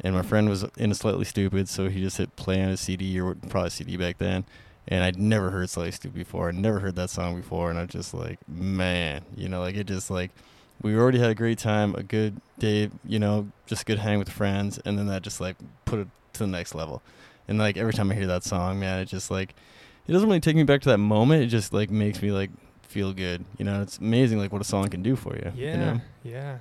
and my friend was in a Slightly Stoopid, so he just hit play on his CD or probably CD back then. And I'd never heard Slightly Stoopid before. I'd never heard that song before, and I'm just like, man, you know, like it just like we already had a great time, a good day, you know, just good hang with friends, and then that just like put it to the next level. And like every time I hear that song, man, it just like it doesn't really take me back to that moment. It just like makes me like feel good. You know, it's amazing like what a song can do for you. Yeah, You know? yeah.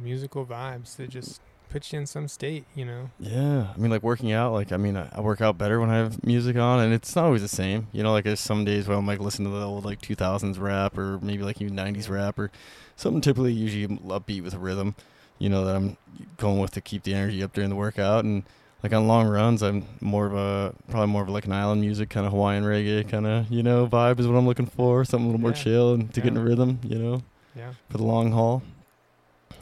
Musical vibes that just put you in some state, you know. Yeah, I mean, like working out. Like, I mean, I, I work out better when I have music on, and it's not always the same. You know, like there's some days where I'm like listening to the old like 2000s rap, or maybe like even 90s rap, or something typically usually upbeat with a rhythm. You know that I'm going with to keep the energy up during the workout, and like on long runs, I'm more of a probably more of like an island music kind of Hawaiian reggae kind of you know vibe is what I'm looking for. Something a little more chill and to get in Yeah. a rhythm. You know, Yeah. for the long haul.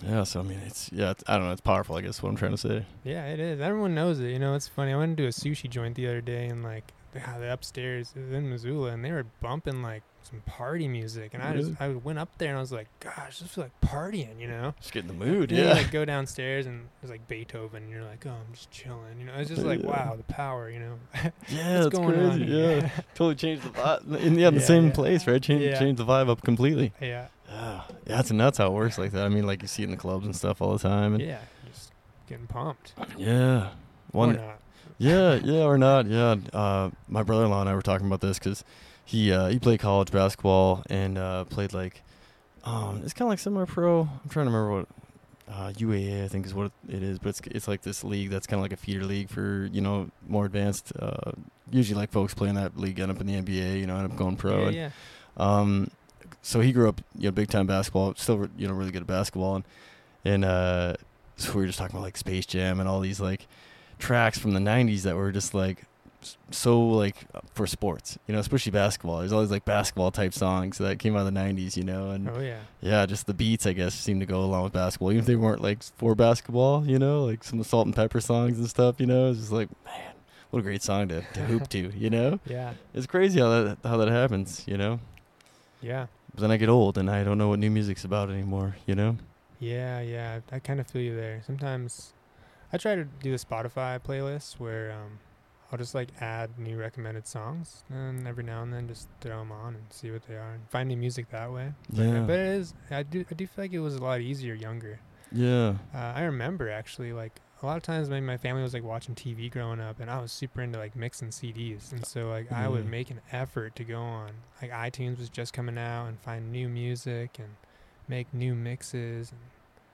Yeah, so I mean, it's yeah, it's, I don't know, it's powerful. I guess what I'm trying to say. Yeah, it is. Everyone knows it. You know, it's funny. I went into a sushi joint the other day and like yeah, the upstairs in Missoula and they were bumping like some party music and I just I went up there and I was like, gosh, this feels like partying, you know? Just get in the mood, And yeah. You like go downstairs and it's like Beethoven and you're like, oh, I'm just chilling, you know? It's just like, Yeah. wow, the power, you know? Yeah, What's that's going crazy. on? Yeah, totally changed the vibe. In, yeah, in the Yeah, same yeah. place, right? Change, Yeah. change the vibe up completely. yeah, Yeah, yeah, it's nuts how it works like that. I mean, like you see it in the clubs and stuff all the time. And yeah, just getting pumped. yeah, Or one. not. Yeah, yeah, or not. Yeah, uh, my brother-in-law and I were talking about this because he uh, he played college basketball and uh, played like um, it's kind of like semi-pro. I'm trying to remember what uh, UAA I think is what it is, but it's it's like this league that's kind of like a feeder league for you know more advanced. Uh, usually, like folks playing that league end up in the NBA, you know, end up going pro. Yeah, and, yeah. um, so he grew up, you know, big time basketball, still, you know, really good at basketball, and and uh, so we were just talking about like Space Jam and all these like tracks from the '90s that were just like so like uh, for sports, you know, especially basketball. There's always like basketball type songs that came out of the '90s, you know, and Oh yeah. yeah, just the beats I guess seem to go along with basketball, even if they weren't like for basketball, you know, like some of the Salt-N-Pepa songs and stuff, you know. It's just like man, what a great song to, to hoop to, you know. Yeah. It's crazy how that how that happens, you know. Yeah. But then I get old and I don't know what new music's about anymore, you know. Yeah, yeah. I kind of feel you there. Sometimes I try to do a Spotify playlist where um, I'll just like add new recommended songs, and every now and then just throw them on and see what they are and find new music that way. But, Yeah. but it is. I do. I do feel like it was a lot easier younger. Yeah. Uh, I remember actually like a lot of times maybe my family was like watching TV growing up, and I was super into like mixing CDs, and so like I would Mm. make an effort to go on like iTunes was just coming out and find new music and make new mixes and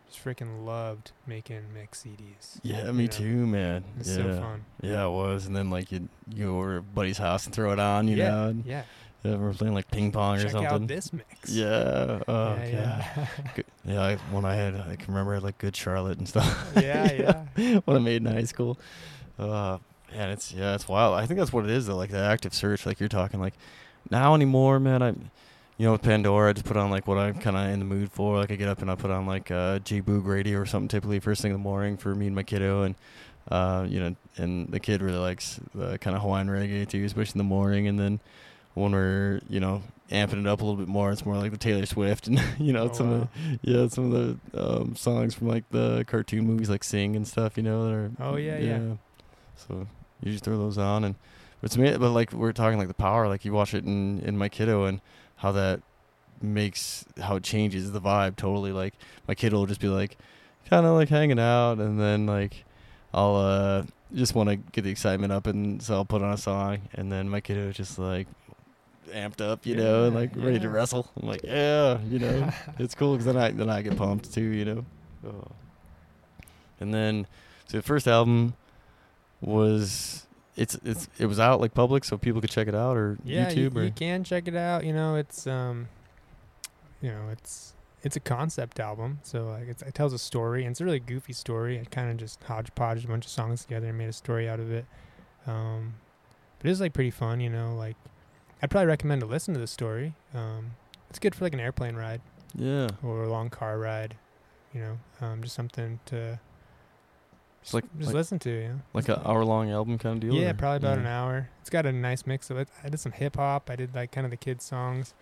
just freaking loved making mix CDs. Yeah, me know? too, man. It's yeah. so fun. Yeah, it was. And then like you you go over to a buddy's house and throw it on, you yeah, know. And, yeah. yeah, we're playing like ping pong or Check something. out this mix. Yeah. Oh yeah, yeah. Good- Yeah, I, when I had, I can remember I had like Good Charlotte and stuff. yeah, yeah. when I made in high school. Uh, man, it's yeah, it's wild. I think that's what it is though, like the active search, like you're talking. Like now anymore, man, I, you know, with Pandora, I just put on like what I'm kind of in the mood for. Like I get up and I put on like uh, J Boog radio or something typically first thing in the morning for me and my kiddo, and uh, you know, and the kid really likes the kind of Hawaiian reggae too, especially in the morning, and then. When we're, you know, amping it up a little bit more, it's more like the Taylor Swift and you know Oh, some of the, yeah some of the um, songs from like the cartoon movies like Sing and stuff, you know, that are Oh, yeah, yeah. So you just throw those on and but to me but like we're talking like the power, like you watch it in in my kiddo and how that makes how it changes the vibe totally. Like my kid will just be like kinda like hanging out and then like I'll uh just want to get the excitement up and so I'll put on a song and then my kiddo is just like amped up, you know, and Yeah, like ready to wrestle. I'm like, yeah, you know, it's cool because then I then I get pumped too, you know. Oh. And then, so the first album was it's it's it was out like public, so people could check it out or yeah, you, YouTube or you can check it out. You know, it's um, you know, it's it's a concept album, so like it's, it tells a story, and it's a really goofy story. I kind of just hodgepodged a bunch of songs together and made a story out of it. Um, but it's like pretty fun, you know. Like I'd probably recommend to listen to the story. Um, it's good for like an airplane ride yeah, or a long car ride. You know, um, just something to it's like just like, listen to. You know, like an hour long album kind of deal. yeah, or- probably about an hour. It's got a nice mix of it. I did some hip hop. I did like kind of the kids songs,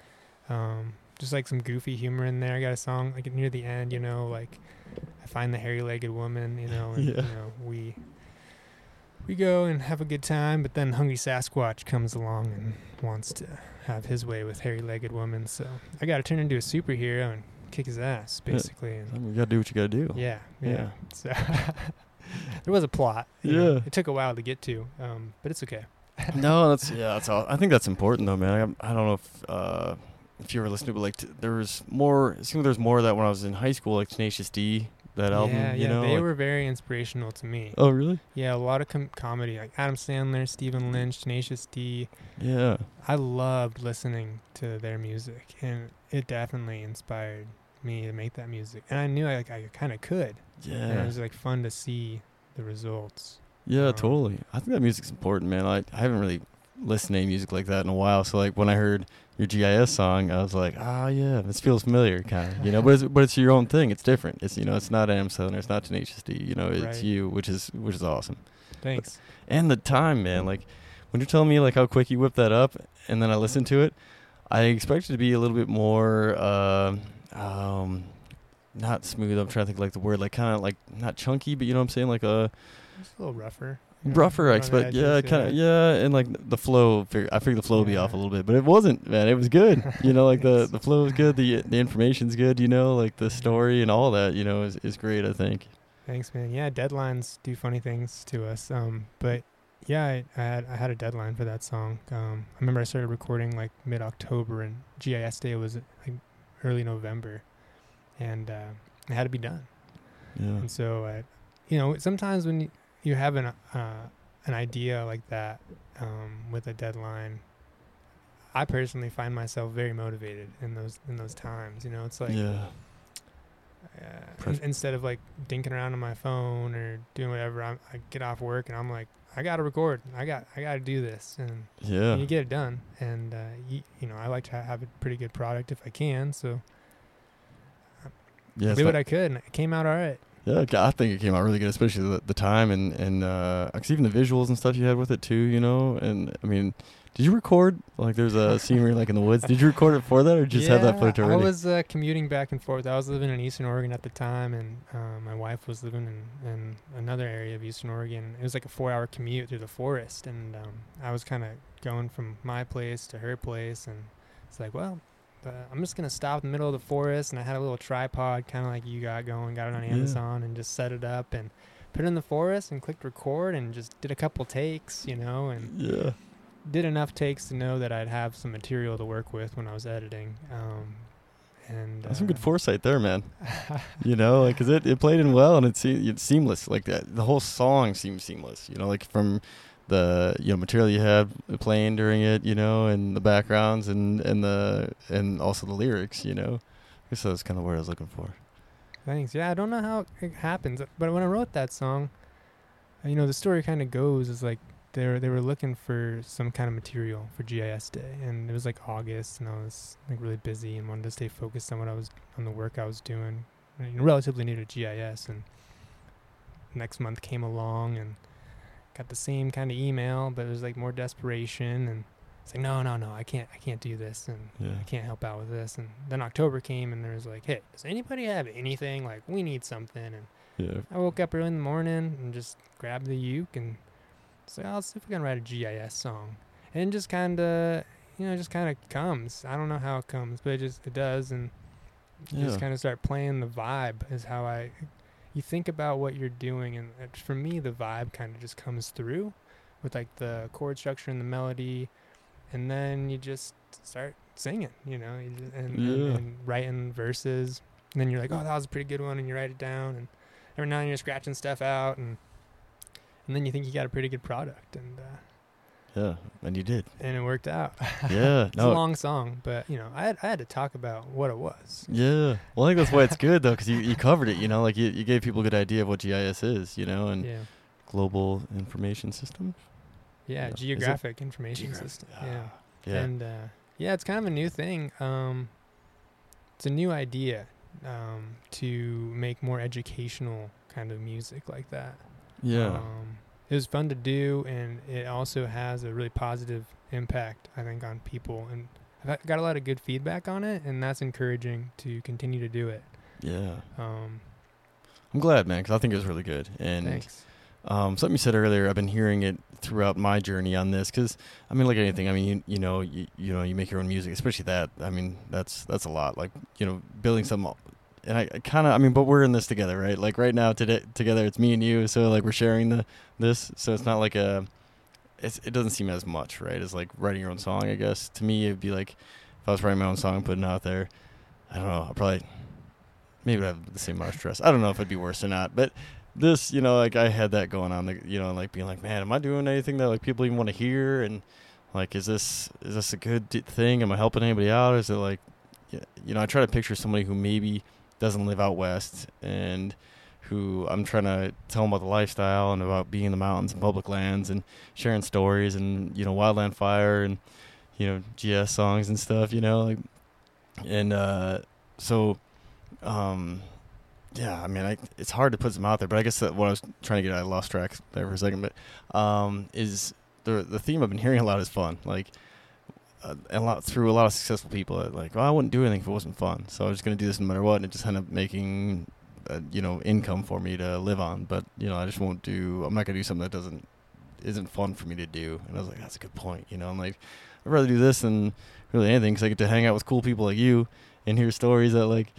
um, just like some goofy humor in there. I got a song like near the end, you know, like I find the hairy-legged woman, you know, and Yeah. you know we we go and have a good time. But then Hungry Sasquatch comes along and wants to have his way with hairy-legged woman. So I got to turn into a superhero and kick his ass, basically. I And you gotta do what you gotta do. yeah, yeah. Yeah. So there was a plot. you know. Yeah. It took a while to get to, um, but it's okay. no, that's yeah, that's all. I think that's important though, man. I, I don't know if uh, if you ever listened to, it, but like t- there was more. It seemed like there was more of that when I was in high school, like Tenacious D, that album. Yeah, you yeah. know, they like- were very inspirational to me. Oh really? Yeah, a lot of com- comedy, like Adam Sandler, Stephen Lynch, Tenacious D. Yeah. I loved listening to their music, and it definitely inspired me to make that music. And I knew I like I kind of could. And it Yeah. was like fun to see the results. Yeah, Um, totally. I think that music's important, man. I I haven't really listened to any music like that in a while. So like when I heard your GIS song, I was like, ah, yeah, this feels familiar, kind of, you know. But it's but it's your own thing. It's different. It's you know, it's not Adam Sandler, it's not Tenacious D. You know, it's Right. you, which is which is awesome. Thanks. And the time, man. Like when you're telling me like how quick you whip that up, and then I listen to it, I expect it to be a little bit more. Uh, um, not smooth. I'm trying to think like the word, like kind of like not chunky, but you know what I'm saying, like a It's a little rougher. rougher. I expect, yeah, kind of, yeah, and like the flow. I figured the flow would be off a little bit, but it wasn't. Man, it was good. You know, like the the flow is good. The the information's good. You know, like the story and all that. You know, is is great. I think. Thanks, man. Yeah, deadlines do funny things to us. Um, but yeah, I, I had I had a deadline for that song. Um, I remember I started recording like mid October, and GIS day was like early November, and uh, it had to be done. Yeah. And so, I, you know, sometimes when you, you have an uh, an idea like that um, with a deadline, I personally find myself very motivated in those in those times. You know, it's like yeah. Uh, in- instead of like dinking around on my phone or doing whatever, I'm, I get off work and I'm like, I gotta record. I got, I gotta do this, and Yeah. you get it done. And uh, you, you know, I like to ha- have a pretty good product if I can. So Yeah. I did what I could, and it came out all right. Yeah, I think it came out really good, especially the, the time and and uh, 'cause even the visuals and stuff you had with it too. You know, and I mean, did you record like there's a scenery like in the woods? Did you record it for that, or just have that footage already? I was uh, commuting back and forth. I was living in Eastern Oregon at the time, and uh, my wife was living in, in another area of Eastern Oregon. It was like a four-hour commute through the forest, and um, I was kind of going from my place to her place, and it's like, well, uh, I'm just gonna stop in the middle of the forest, and I had a little tripod, kind of like you got going, got it on Yeah. Amazon, and just set it up and put it in the forest, and clicked record, and just did a couple takes, you know, and yeah. did enough takes to know that I'd have some material to work with when I was editing. Um, and That's some good uh, foresight there, man. You know, like cause it, it played in well and it's it's seamless. Like that, the whole song seems seamless. You know, like from the you know material you have playing during it, you know, and the backgrounds and and the and also the lyrics. You know, guess that's kind of what I was looking for. Thanks. Yeah, I don't know how it happens, but when I wrote that song, uh, you know, the story kind of goes is like they were they were looking for some kind of material for GIS Day, and it was like August, and I was like really busy and wanted to stay focused on what I was on the work I was doing. I mean, relatively new to GIS, and next month came along and got the same kind of email, but it was like more desperation, and it's like no, no, no, I can't, I can't do this, and Yeah. I can't help out with this. And then October came, and there was like, hey, does anybody have anything? Like, we need something. And Yeah. I woke up early in the morning and just grabbed the uke and said, I'll oh, see if we can write a GIS song. And just kind of, you know, just kind of comes. I don't know how it comes, but it just it does, and Yeah. just kind of start playing the vibe. Is how I. You think about what you're doing, and for me, the vibe kind of just comes through, with like the chord structure and the melody, and then you just start singing, you know, you just, and, and, Yeah. and writing verses. And then you're like, oh, that was a pretty good one, and you write it down, and every now and then you're scratching stuff out, and and then you think you got a pretty good product, and uh, Yeah. And you did. and it worked out. Yeah. it's no. a long song, but you know, I had, I had to talk about what it was. Yeah. Well, I think that's why it's good though, because you, you covered it. You know, like you, you gave people a good idea of what GIS is. You know, and Yeah, global information system. yeah, it- geographic information system. ah, Yeah. Yeah. and uh, yeah, it's kind of a new thing. Um, it's a new idea um, to make more educational kind of music like that. yeah. Um, it was fun to do, and it also has a really positive impact, I think, on people. And I've got- a lot of good feedback on it, and that's encouraging to continue to do it. yeah. Um, I'm glad, man, because I think it was really good. And thanks. um, something you said earlier, I've been hearing it throughout my journey on this. Because I mean, like anything, I mean, you, you know, you, you know, you make your own music, especially that. I mean, that's that's a lot. Like you know, building some. And I, I kind of, I mean, but we're in this together, right? Like right now, today, together, it's me and you. So like we're sharing the this. So it's not like a. It's, it doesn't seem as much, right? As like writing your own song, I guess. To me, it'd be like if I was writing my own song putting it out there. I don't know. I'll probably maybe I'd have the same amount of stress. I don't know if it'd be worse or not, but this, you know, like I had that going on, like, you know, like being like, man, am I doing anything that like people even want to hear? And like, is this is this a good thing? Am I helping anybody out? Is it like, you know, I try to picture somebody who maybe doesn't live out west and who I'm trying to tell them about the lifestyle and about being in the mountains and public lands and sharing stories and you know wildland fire and you know GS songs and stuff, you know, like, and uh, so um, yeah, I mean, I, it's hard to put some out there, but I guess that what I was trying to get I lost track there for a second, but um, is the the theme I've been hearing a lot is fun, like and a lot through a lot of successful people. That, like, well, I wouldn't do anything if it wasn't fun, so I was just gonna do this no matter what, and it just ended up making uh, you know income for me to live on. But you know, I just won't do. I'm not gonna do something that doesn't isn't fun for me to do. And I was like, that's a good point. You know, I'm like, I'd rather do this than really anything because I get to hang out with cool people like you and hear stories that like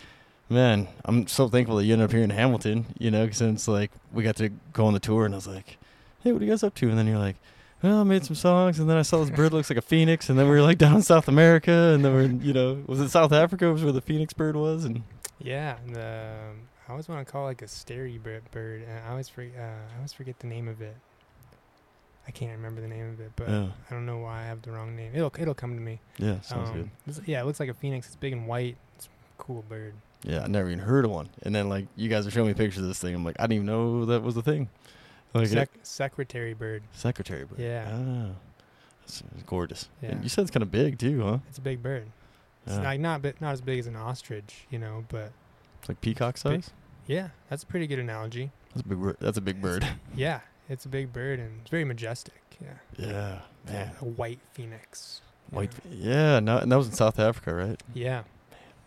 man, I'm so thankful that you ended up here in Hamilton, you know, since like we got to go on the tour and I was like, hey, what are you guys up to? And then you're like, well, I made some songs and then I saw this bird looks like a phoenix and then we were like down in South America and then we're, you know, was it South Africa was where the phoenix bird was? And Yeah, the I always want to call it like a starry bird, bird, and I always forget. Uh, I always forget the name of it. I can't remember the name of it, but yeah, I don't know why I have the wrong name. It'll it'll come to me. yeah, sounds Um, good. yeah, it looks like a phoenix. It's big and white. It's a cool bird. Yeah, I never even heard of one. And then like you guys are showing me pictures of this thing. I'm like, I didn't even know that was a thing. Like Sec- secretary bird. secretary bird. Yeah. Ah, that's gorgeous. And Yeah. you said it's kind of big too, huh? It's a big bird. It's Yeah. like not bi- not as big as an ostrich, you know, but It's like peacock big. size. yeah, that's a pretty good analogy. That's a big. bir- That's a big bird. Yeah, it's a big bird and it's very majestic. Yeah. yeah, man. A white phoenix. White. Yeah. Yeah, no, and that was in South Africa, right? Yeah.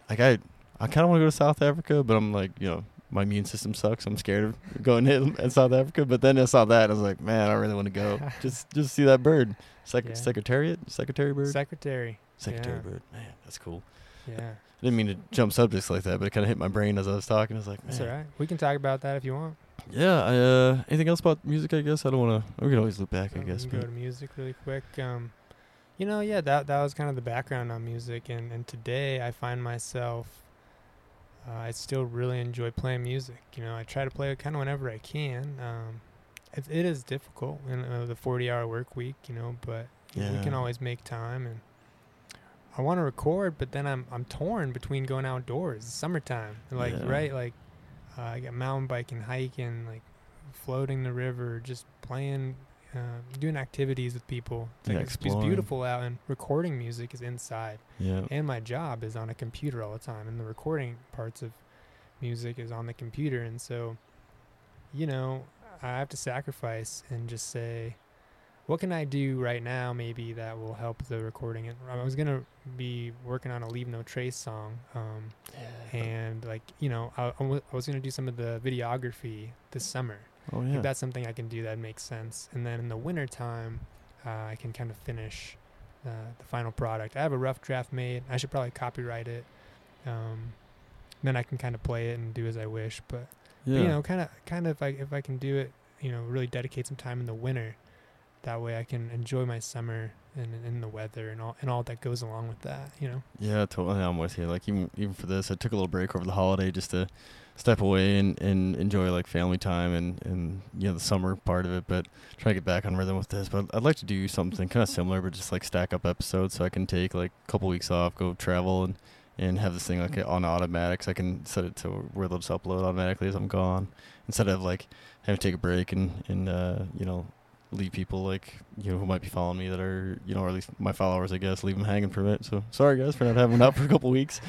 Like I, I kind of want to go to South Africa, but I'm like, you know, my immune system sucks. I'm scared of going to South Africa. But then I saw that, and I was like, man, I really want to go. just, just see that bird. Sec- Yeah. Secretariat, secretary bird, Secretary. secretary yeah. bird. Man, that's cool. Yeah. I didn't mean to jump subjects like that, but it kind of hit my brain as I was talking. I was like, man, That's all right. We can talk about that if you want. yeah. I, uh, anything else about music? I guess I don't want to. We can always loop back. I Um, guess. we can But go to music really quick. Um, you know, yeah, that that was kind of the background on music, and and today I find myself. Uh, I still really enjoy playing music. You know, I try to play it kind of whenever I can. Um, it, it is difficult in uh, the 40-hour work week, you know, but we can always make time. And I want to record, but then I'm I'm torn between going outdoors. It's summertime, like Yeah. right, like uh, I got mountain biking, hiking, like floating the river, just playing, uh, doing activities with people. It's, like Yeah, it's, it's beautiful out, and recording music is inside. yeah, And my job is on a computer all the time, and the recording parts of music is on the computer. And so, you know, I have to sacrifice and just say, what can I do right now, maybe that will help the recording? And I was gonna be working on a Leave No Trace song, um, and like you know, I, I I was gonna do some of the videography this summer. Oh yeah. that's something I can do that makes sense. And then in the winter time, uh, I can kind of finish uh, the final product. I have a rough draft made. I should probably copyright it. Um, then I can kind of play it and do as I wish. But, but, you know, kind of, kind of, like if I can do it, you know, really dedicate some time in the winter. That way, I can enjoy my summer and, and the weather and all and all that goes along with that. You know. Yeah, totally. I'm with you. Like even even for this, I took a little break over the holiday just to step away and, and enjoy like family time and, and you know the summer part of it. But try to get back on rhythm with this. But I'd like to do something kind of similar, but just like stack up episodes so I can take like a couple weeks off, go travel and and have this thing like on automatic. So I can set it to where they'll just upload automatically as I'm gone instead of like having to take a break and and uh, you know leave people like you know who might be following me that are you know or at least my followers I guess leave them hanging for a it. So sorry guys for not having them out for a couple weeks.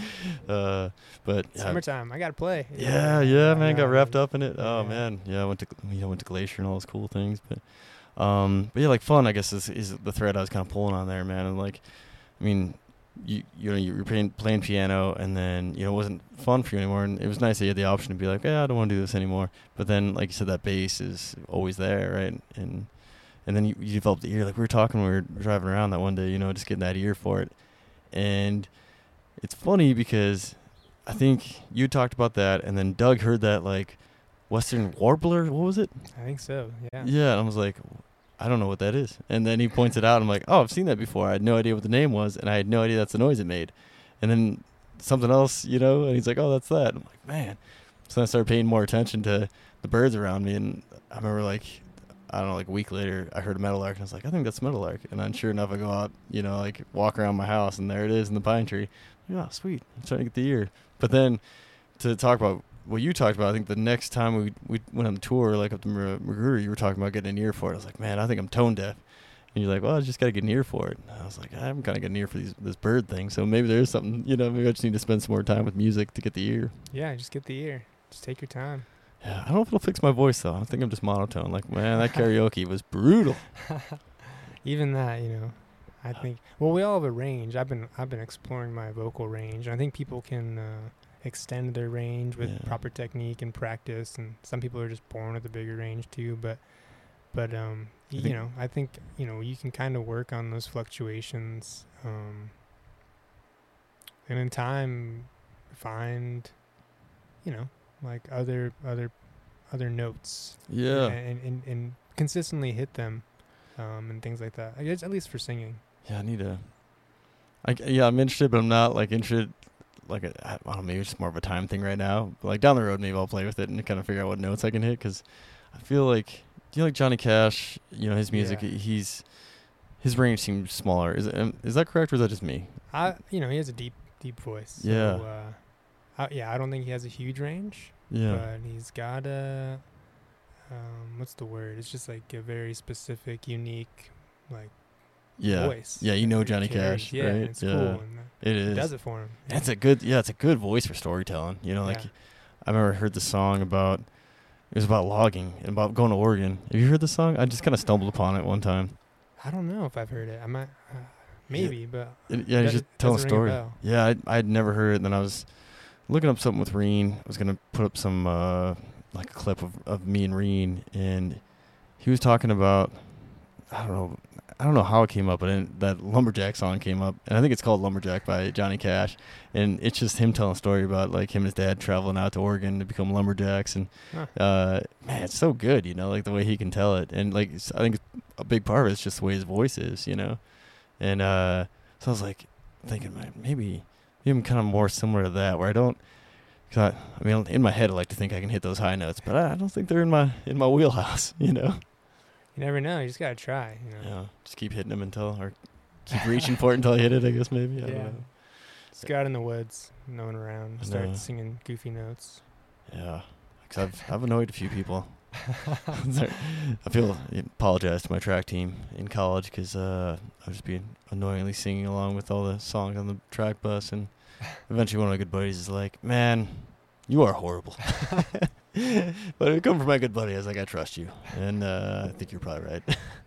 Uh, but yeah, Summertime, I gotta play. yeah, yeah, man, got wrapped up in it. Oh Yeah. man, yeah, I went to you know went to Glacier and all those cool things, but um, but yeah, like fun. I guess is is the thread I was kind of pulling on there, man. And like, I mean, you you know you're playing playing piano, and then you know it wasn't fun for you anymore, and it was nice that you had the option to be like, yeah, I don't want to do this anymore. But then, like you said, that bass is always there, right? And and then you, you develop the ear. Like we were talking, when we were driving around that one day, you know, just getting that ear for it, and it's funny because I think you talked about that, and then Doug heard that like Western warbler. What was it? I think so. Yeah. Yeah, and I was like, I don't know what that is. And then he points it out. I'm like, oh, I've seen that before. I had no idea what the name was, and I had no idea that's the noise it made. And then something else, you know, and he's like, oh, that's that. I'm like, man. So then I started paying more attention to the birds around me, and I remember like. I don't know, like a week later, I heard a meadowlark, and I was like, I think that's a meadowlark. And then, sure enough, I go out, you know, like walk around my house, and there it is in the pine tree. Yeah, oh, sweet. I'm trying to get the ear. But then, to talk about what you talked about, I think the next time we we went on the tour, like up to Magruder, you were talking about getting an ear for it. I was like, man, I think I'm tone deaf. And you're like, well, I just got to get an ear for it. And I was like, I'm kind of getting an ear for these, this bird thing. So maybe there is something, you know, maybe I just need to spend some more time with music to get the ear. Yeah. Just get the ear. Just take your time. Yeah, I don't know if it'll fix my voice though. I think I'm just monotone. Like, man, that karaoke was brutal. Even that, you know, I think. Well, we all have a range. I've been I've been exploring my vocal range. and I think people can uh, extend their range with Yeah. proper technique and practice. And some people are just born with a bigger range too. But but um, y- you know, I think you know you can kind of work on those fluctuations. Um, and in time, find, you know, like other other other notes Yeah. and, and, and consistently hit them um, and things like that. I guess at least for singing. Yeah, I need to. I yeah, I'm interested, but I'm not like interested. Like I I don't know, maybe it's more of a time thing right now. But, like down the road, maybe I'll play with it and kind of figure out what notes I can hit. Because I feel like do you like Johnny Cash? You know his music. Yeah. He's his range seems smaller. Is it, um, is that correct or is that just me? I you know he has a deep deep voice. Yeah. So, uh, I, yeah, I don't think he has a huge range, Yeah. but he's got a um, what's the word? It's just like a very specific, unique like yeah. voice. Yeah, you know Johnny. Cash, Yeah, right? it's Yeah. cool. And It does it for him. It's a good yeah, it's a good voice for storytelling. You know, like Yeah. I remember I heard the song about it was about logging and about going to Oregon. Have you heard the song? I just kind of stumbled upon it one time. I don't know if I've heard it. I might, uh, maybe, but It, yeah, he's just telling a doesn't a story. yeah, I I'd never heard it. And then I was looking up something with Reen. I was gonna put up some uh, like a clip of, of me and Reen, and he was talking about I don't know. I don't know how it came up, but that lumberjack song came up, and I think it's called "Lumberjack" by Johnny Cash, and it's just him telling a story about like him and his dad traveling out to Oregon to become lumberjacks, and Huh. uh, man, it's so good, you know, like the way he can tell it, and like I think a big part of it's just the way his voice is, you know, and uh, so I was like thinking, man, maybe I'm kind of more similar to that, where I don't. Cause I, I mean, in my head, I like to think I can hit those high notes, but I, I don't think they're in my in my wheelhouse, you know. you never know. You just gotta try. You know, Yeah, just keep hitting them until, or keep reaching for it until I hit it. I guess maybe. I don't Yeah. know. just go out in the woods, no one around, I start singing goofy notes. Yeah, because I've I've annoyed a few people. I feel apologize to my track team in college because uh, I'd just be annoyingly singing along with all the songs on the track bus, and eventually one of my good buddies is like, "Man, you are horrible." but it come from my good buddy. I was like, "I trust you," and uh, I think you're probably right.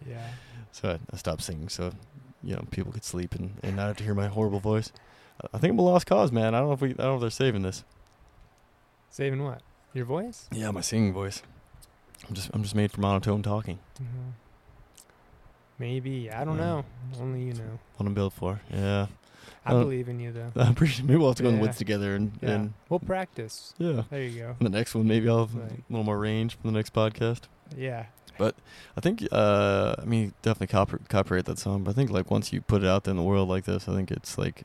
Yeah. so I, I stopped singing so you know people could sleep and, and not have to hear my horrible voice. I- think I'm a lost cause, man. I don't know if we I don't know if they're saving this. Saving what? Your voice? Yeah, my singing voice. I'm just I'm just made for monotone talking. Mhm. Maybe. I don't Yeah. know. Only you know. What I'm built for. Yeah. I Uh, believe in you though. I appreciate. Maybe we'll have to go in the woods together and Yeah. and We'll practice. yeah. There you go. The next one, maybe I'll have Like- a little more range for the next podcast. Yeah. But I think, uh, I mean, definitely copy, copyright that song, but I think like once you put it out there in the world like this, I think it's like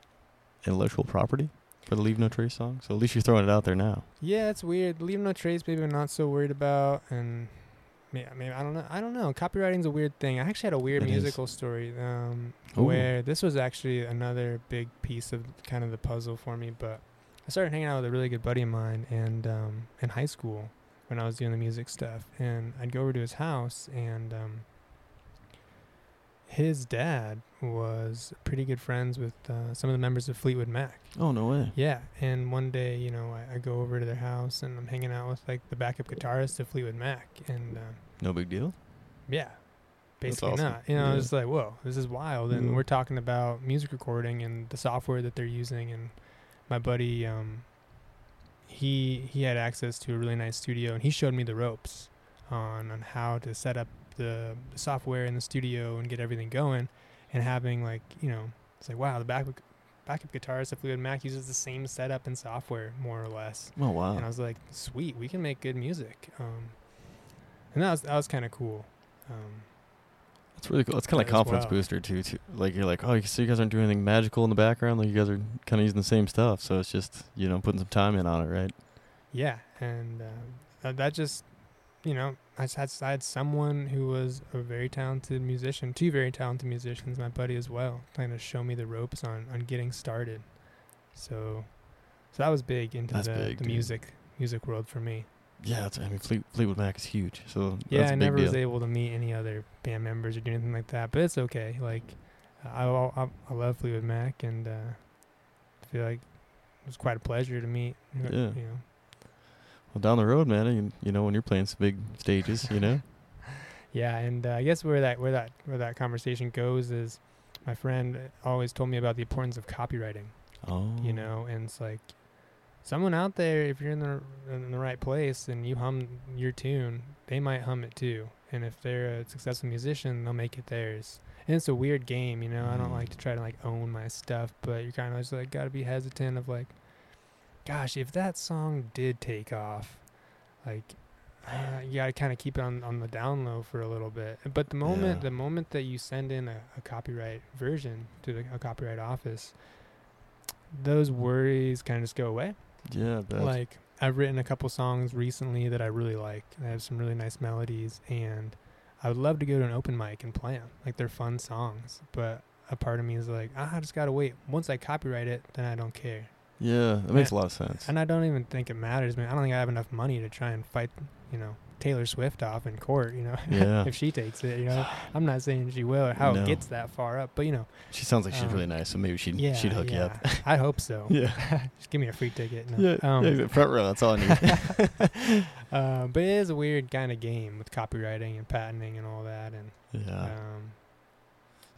intellectual property for the Leave No Trace song. So at least you're throwing it out there now. Yeah, it's weird. Leave no trace, maybe I'm not so worried about, and maybe, maybe I don't know. I don't know. Copyrighting's a weird thing. I actually had a weird It is. musical story um, where this was actually another big piece of kind of the puzzle for me. But I started hanging out with a really good buddy of mine, and um, in high school when I was doing the music stuff, and I'd go over to his house, and um, his dad was pretty good friends with uh, some of the members of Fleetwood Mac. Oh no way. Yeah, and one day, you know, I, I go over to their house and I'm hanging out with like the backup guitarist of Fleetwood Mac, and uh, No big deal. yeah, basically awesome. not. You know, Yeah. it's like, whoa, this is wild. And Yeah. we're talking about music recording and the software that they're using. And my buddy, um, he he had access to a really nice studio, and he showed me the ropes on on how to set up the, software in the studio and get everything going. And having like, you know, it's like, wow, the backup backup guitarist of Fleetwood Mac uses the same setup and software more or less. Oh wow. And I was like, sweet, we can make good music. Um, and that was that was kind of cool. Um, That's really cool. It's kind of like confidence well. booster too, too. Like you're like, oh, so you guys aren't doing anything magical in the background. Like you guys are kind of using the same stuff. So it's just you know putting some time in on it, right? yeah, and that, that just, you know, I had, I had someone who was a very talented musician, two very talented musicians, my buddy as well, trying to show me the ropes on on getting started. So, so that was big into That's the, big, the dude. music music world for me. Yeah, I mean Fleet, Fleetwood Mac is huge. So Yeah, I never deal. was able to meet any other band members or do anything like that, but it's okay. Like, I I, I- I love Fleetwood Mac, and uh, I feel like it was quite a pleasure to meet. Yeah. You know. Well, down the road, man. You, you know when you're playing some big stages, you know. Yeah, and uh, I guess where that where that where that conversation goes is, my friend always told me about the importance of copyrighting. Oh. You know, and it's like, someone out there, if you're in the in the right place and you hum your tune, they might hum it too. And if they're a successful musician, they'll make it theirs. And it's a weird game, you know. I don't Mm. like to try to like own my stuff, but you're kind of just like gotta be hesitant of like, gosh, if that song did take off, like, uh, you gotta kind of keep it on on the down low for a little bit. But the moment Yeah. the moment that you send in a, a copyright version to the, a copyright office, those worries kind of just go away. Yeah. Like I've written a couple songs recently that I really like. I have some really nice melodies, and I would love to go to an open mic and play them. Like they're fun songs, but a part of me is like, ah, I just gotta wait. Once I copyright it, then I don't care. Yeah, that makes a lot of sense. And I don't even think it matters, man. I don't think I have enough money to try and fight, you know, Taylor Swift off in court, you know, Yeah. if she takes it, you know. I'm not saying she will or how No. it gets that far up, but you know, She sounds like she's Um, really nice, so maybe she'd yeah, she'd hook yeah. you up. I hope so. yeah. Just give me a free ticket. No. Yeah, Um, yeah, front row. That's all I need. uh, but it is a weird kind of game with copyrighting and patenting and all that, and yeah, um,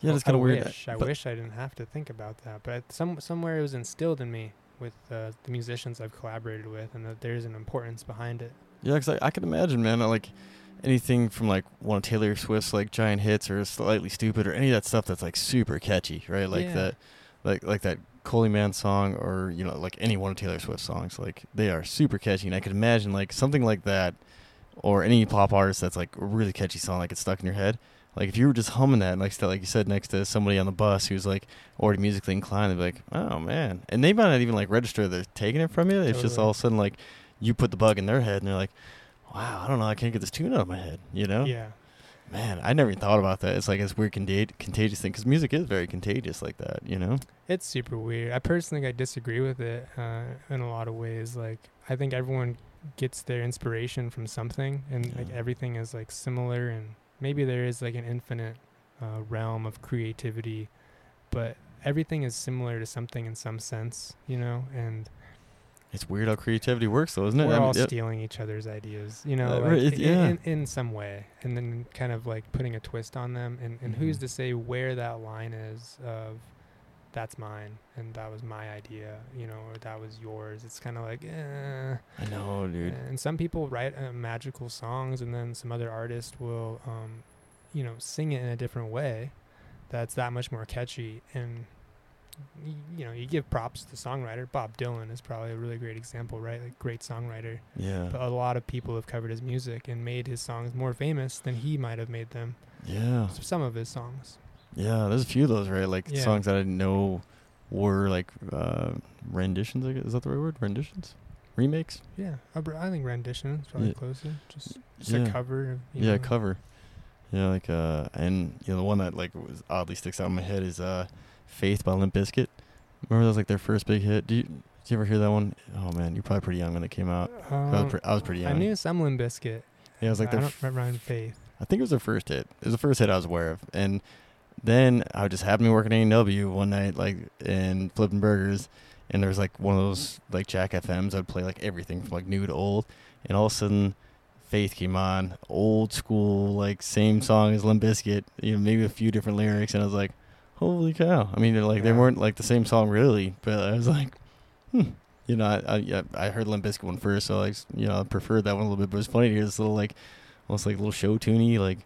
yeah, that's I kind of weird. I wish I didn't have to think about that, but some somewhere it was instilled in me with uh, the musicians I've collaborated with, and that there's an importance behind it. Yeah, because I, I can imagine, man, like anything from like one of Taylor Swift's like giant hits or Slightly Stoopid or any of that stuff that's like super catchy, right? Like Yeah. that, like like that Collie Man song or you know like any one of Taylor Swift songs, like they are super catchy, and I could imagine like something like that, or any pop artist that's like a really catchy song like it's stuck in your head. Like if you were just humming that next to like you said next to somebody on the bus who's like already musically inclined, they'd be like, oh man, and they might not even like register they're taking it from you. It's just all of a sudden like you put the bug in their head and they're like, wow, I don't know, I can't get this tune out of my head. You know, Yeah, man, I never even thought about that. It's like this weird contag- contagious thing because music is very contagious like that. You know, it's super weird. I personally I disagree with it uh, in a lot of ways. Like I think everyone gets their inspiration from something, and like everything is like similar, and maybe there is like an infinite uh, realm of creativity, but everything is similar to something in some sense, you know, and it's weird how creativity works, though, isn't it? we're I mean, all yep. stealing each other's ideas, you know, Uh, like it- in, yeah. in, in some way, and then kind of like putting a twist on them. And, and who's Mhm. to say where that line is of that's mine and that was my idea, you know, or that was yours. It's kind of like, eh. I know, dude. And some people write uh, magical songs, and then some other artist will, um, you know, sing it in a different way. That's that much more catchy, and y- you know, you give props to the songwriter. Bob Dylan is probably a really great example, right? Like great songwriter. Yeah, But a lot of people have covered his music and made his songs more famous than he might have made them. yeah, Some of his songs. Yeah. There's a few of those, right? Like Yeah. songs that I didn't know were like uh, renditions. I guess. Is that the right word? Renditions, remakes. Yeah, I, br- I think rendition is probably Yeah. closer. Just, just Yeah. a cover. Of, yeah know. cover yeah like uh and you know the one that like was oddly sticks out in my head is uh faith by limp Bizkit. remember that was like their first big hit do you did you ever hear that one? Oh man you're probably pretty young when it came out I, Um, was pre- I was pretty young I knew some Limp Bizkit. yeah it was like I their don't f- remember Faith. I think it was their first hit it was the first hit I was aware of and then I just happened to work at A&W one night like and flipping burgers and there was like one of those like Jack FMs I'd play like everything from like new to old and all of a sudden Faith came on, old school, like same song as Limp Bizkit, you know, maybe a few different lyrics, and I was like, "Holy cow!" I mean, they're like they weren't like the same song really, but I was like, hmm. you know, I I, yeah, I heard Limp Bizkit one first, so like you know, I preferred that one a little bit. But it's funny to hear this little like, almost like a little show tuney, like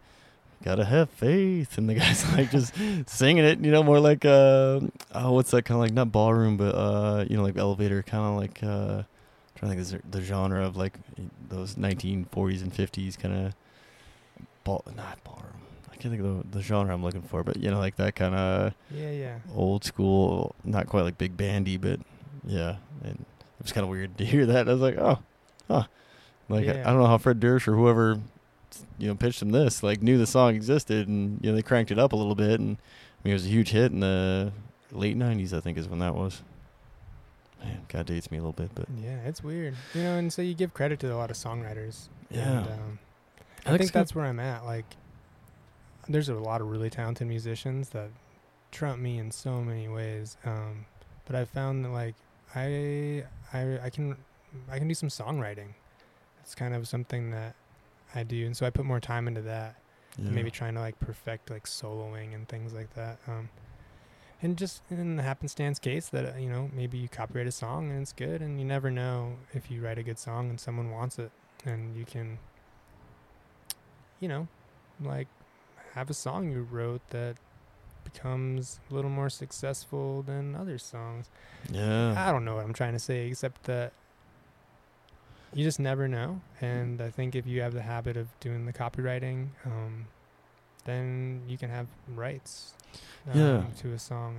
gotta have faith, and the guy's like just singing it, you know, more like uh, oh, what's that kind of like not ballroom, but uh, you know, like elevator, kind of like uh trying to think of the the genre of like those 1940s and 50s kind of ball, not ballroom. I can't think of the, the genre I'm looking for, but you know, like that kind of Yeah, yeah. old school, not quite like big bandy, but yeah. And it was kind of weird to hear that. I was like, oh, huh. Like I, I don't know how Fred Durst or whoever, you know, pitched them this, like knew the song existed, and you know they cranked it up a little bit, and I mean it was a huge hit in the late 90s, I think, is when that was. Man, God dates me a little bit, but Yeah, it's weird. You know, and so you give credit to a lot of songwriters. Yeah. And, um, I I think think so. that's where I'm at. Like, there's a lot of really talented musicians that trump me in so many ways. Um, but I found that like I I I can I can do some songwriting. It's kind of something that I do, and so I put more time into that. yeah. maybe trying to like perfect like soloing and things like that. Um, and just in the happenstance case that uh, you know maybe you copyright a song and it's good, and you never know if you write a good song and someone wants it, and you can, you know, like have a song you wrote that becomes a little more successful than other songs. yeah. I don't know what I'm trying to say, except that you just never know. And I think if you have the habit of doing the copyrighting, um, then you can have rights um, Yeah. to a song.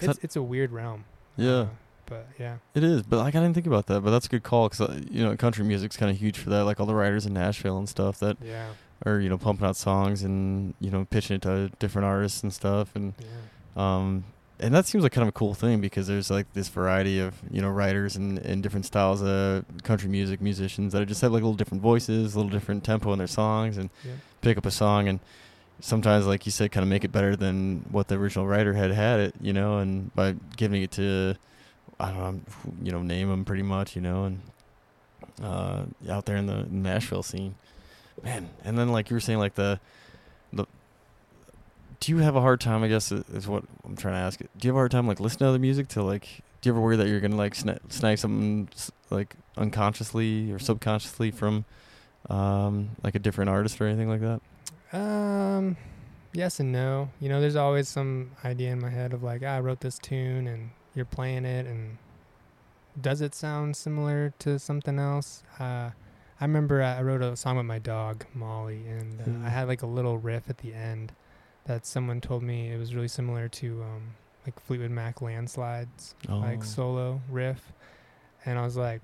And it's, it's a weird realm. Yeah. uh, but yeah. It is, but like I didn't think about that. But that's a good call because uh, you know country music's kind of huge for that. Like all the writers in Nashville and stuff that Yeah. are you know pumping out songs and you know pitching it to different artists and stuff. And Yeah. um, and that seems like kind of a cool thing because there's like this variety of you know writers and, and different styles of country music musicians that just have like little different voices, a little different tempo in their songs, and Yeah. pick up a song and sometimes like you said kind of make it better than what the original writer had had it you know and by giving it to i don't know you know name them pretty much you know and uh out there in the nashville scene man and then like you were saying like the the do you have a hard time i guess is what i'm trying to ask do you have a hard time like listening to other music to like do you ever worry that you're gonna like sna- snag something like unconsciously or subconsciously from um like a different artist or anything like that Um, yes and no. You know, there's always some idea in my head of like, ah, I wrote this tune and you're playing it, and does it sound similar to something else? Uh, I remember I I wrote a song with my dog Molly, and uh, Hmm. I had like a little riff at the end that someone told me it was really similar to um, like Fleetwood Mac landslides, like Oh. solo riff, and I was like,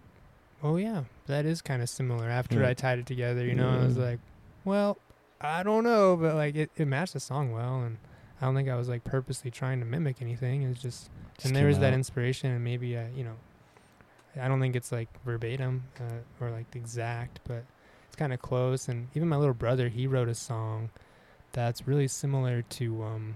oh yeah, that is kind of similar. After. I tied it together, you know, I was like, well, I don't know, but like it, it matched the song well, and I don't think I was like purposely trying to mimic anything. It's just, Just and there was that inspiration, and maybe I, you know, I don't think it's like verbatim uh, or like exact, but it's kind of close. And even my little brother, he wrote a song that's really similar to um,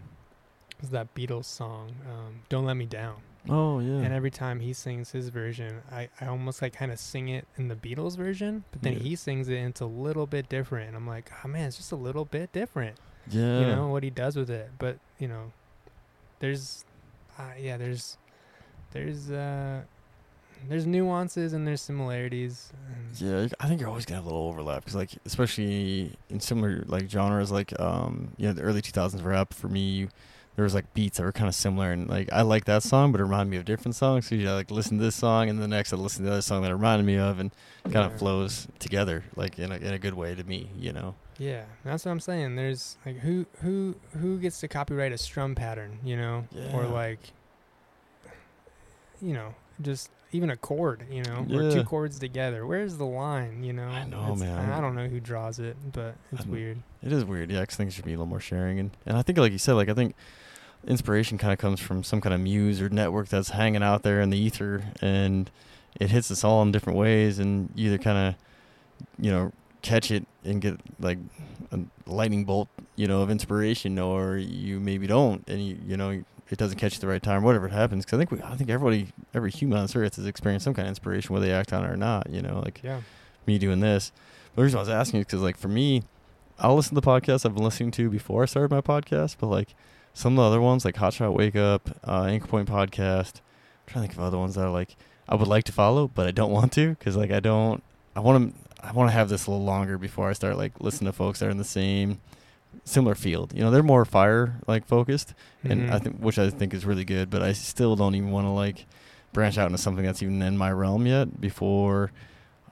was that Beatles song, um, "Don't Let Me Down." Oh yeah. And every time he sings his version, I, I almost like kind of sing it in the Beatles version, but then Yeah. he sings it and it's a little bit different. And I'm like, oh man, it's just a little bit different, yeah. you know, what he does with it. But, you know, there's, uh, yeah, there's, there's, uh, there's nuances and there's similarities. And Yeah, I think you're always gonna have a little overlap because, like, especially in similar like genres, like um, you know, the early 2000s rap. For me, there was like beats that were kind of similar, and like I like that song, but it reminded me of different songs. So you know, like listen to this song, and the next I listen to the other song that it reminded me of, and kind Yeah. of flows together, like in a in a good way to me, you know. Yeah, that's what I'm saying. There's like who who who gets to copyright a strum pattern, you know, or like, you know, just even a chord, you know, or Yeah. two chords together. Where's the line, you know? I know, It's- man. I don't know who draws it, but it's weird. It is weird, yeah. things should be a little more sharing, and and I think like you said, like I think inspiration kind of comes from some kind of muse or network that's hanging out there in the ether, and it hits us all in different ways, and you either kind of, you know, catch it and get like a lightning bolt, you know, of inspiration, or you maybe don't, and you you know it doesn't catch you the right time, whatever it happens. Because I think we, I think everybody, every human on this earth has experienced some kind of inspiration, whether they act on it or not. You know, like Yeah. me doing this. The reason I was asking is because, like, for me, I'll listen to the podcasts I've been listening to before I started my podcast, but like some of the other ones, like Hot Shot Wake Up, uh, Anchor Point Podcast, I'm trying to think of other ones that are like I would like to follow, but I don't want to because, like, I don't. I want to. I want to have this a little longer before I start like listening to folks that are in the same similar field. You know, they're more fire like focused, and I Mhm. think which I think is really good. But I still don't even want to like branch out into something that's even in my realm yet. Before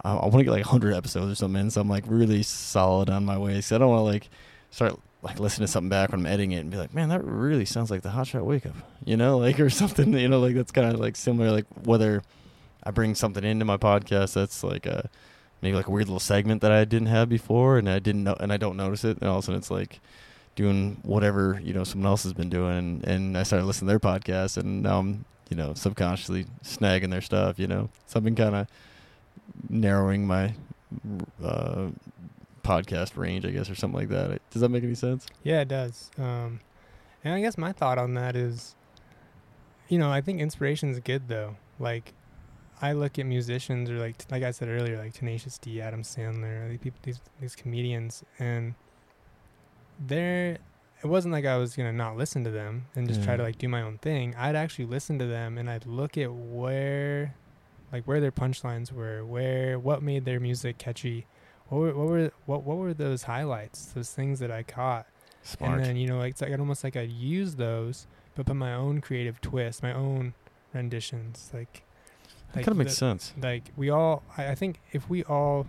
I, I want to get like 100 episodes or something, in, so I'm like really solid on my way. So I don't want to like start like listening to something back when I'm editing it and be like, man, that really sounds like the Hot Shot Wake Up, you know, like or something. You know, like that's kind of like similar. Like whether I bring something into my podcast that's like a maybe like a weird little segment that I didn't have before, and I didn't know, and I don't notice it, and all of a sudden it's like doing whatever you know someone else has been doing, and, and I started listening to their podcast, and now I'm you know subconsciously snagging their stuff, you know, so I've been kind of narrowing my uh, podcast range, I guess, or something like that. Does that make any sense? Yeah, it does. Um, and I guess my thought on that is, you know, I think inspiration is good though. Like, I look at musicians or like like I said earlier, like Tenacious D, Adam Sandler, these people, these these comedians, and they're. It wasn't like I was gonna not listen to them and just try to like do my own thing. I'd actually listen to them and I'd look at where, like where their punchlines were, where what made their music catchy, what were what were what what were those highlights, those things that I caught. Smart. And then you know, like, it's like I'd almost like I'd use those, but put my own creative twist, my own renditions. Like, that kind of makes the- sense. Like we all, I, I think if we all,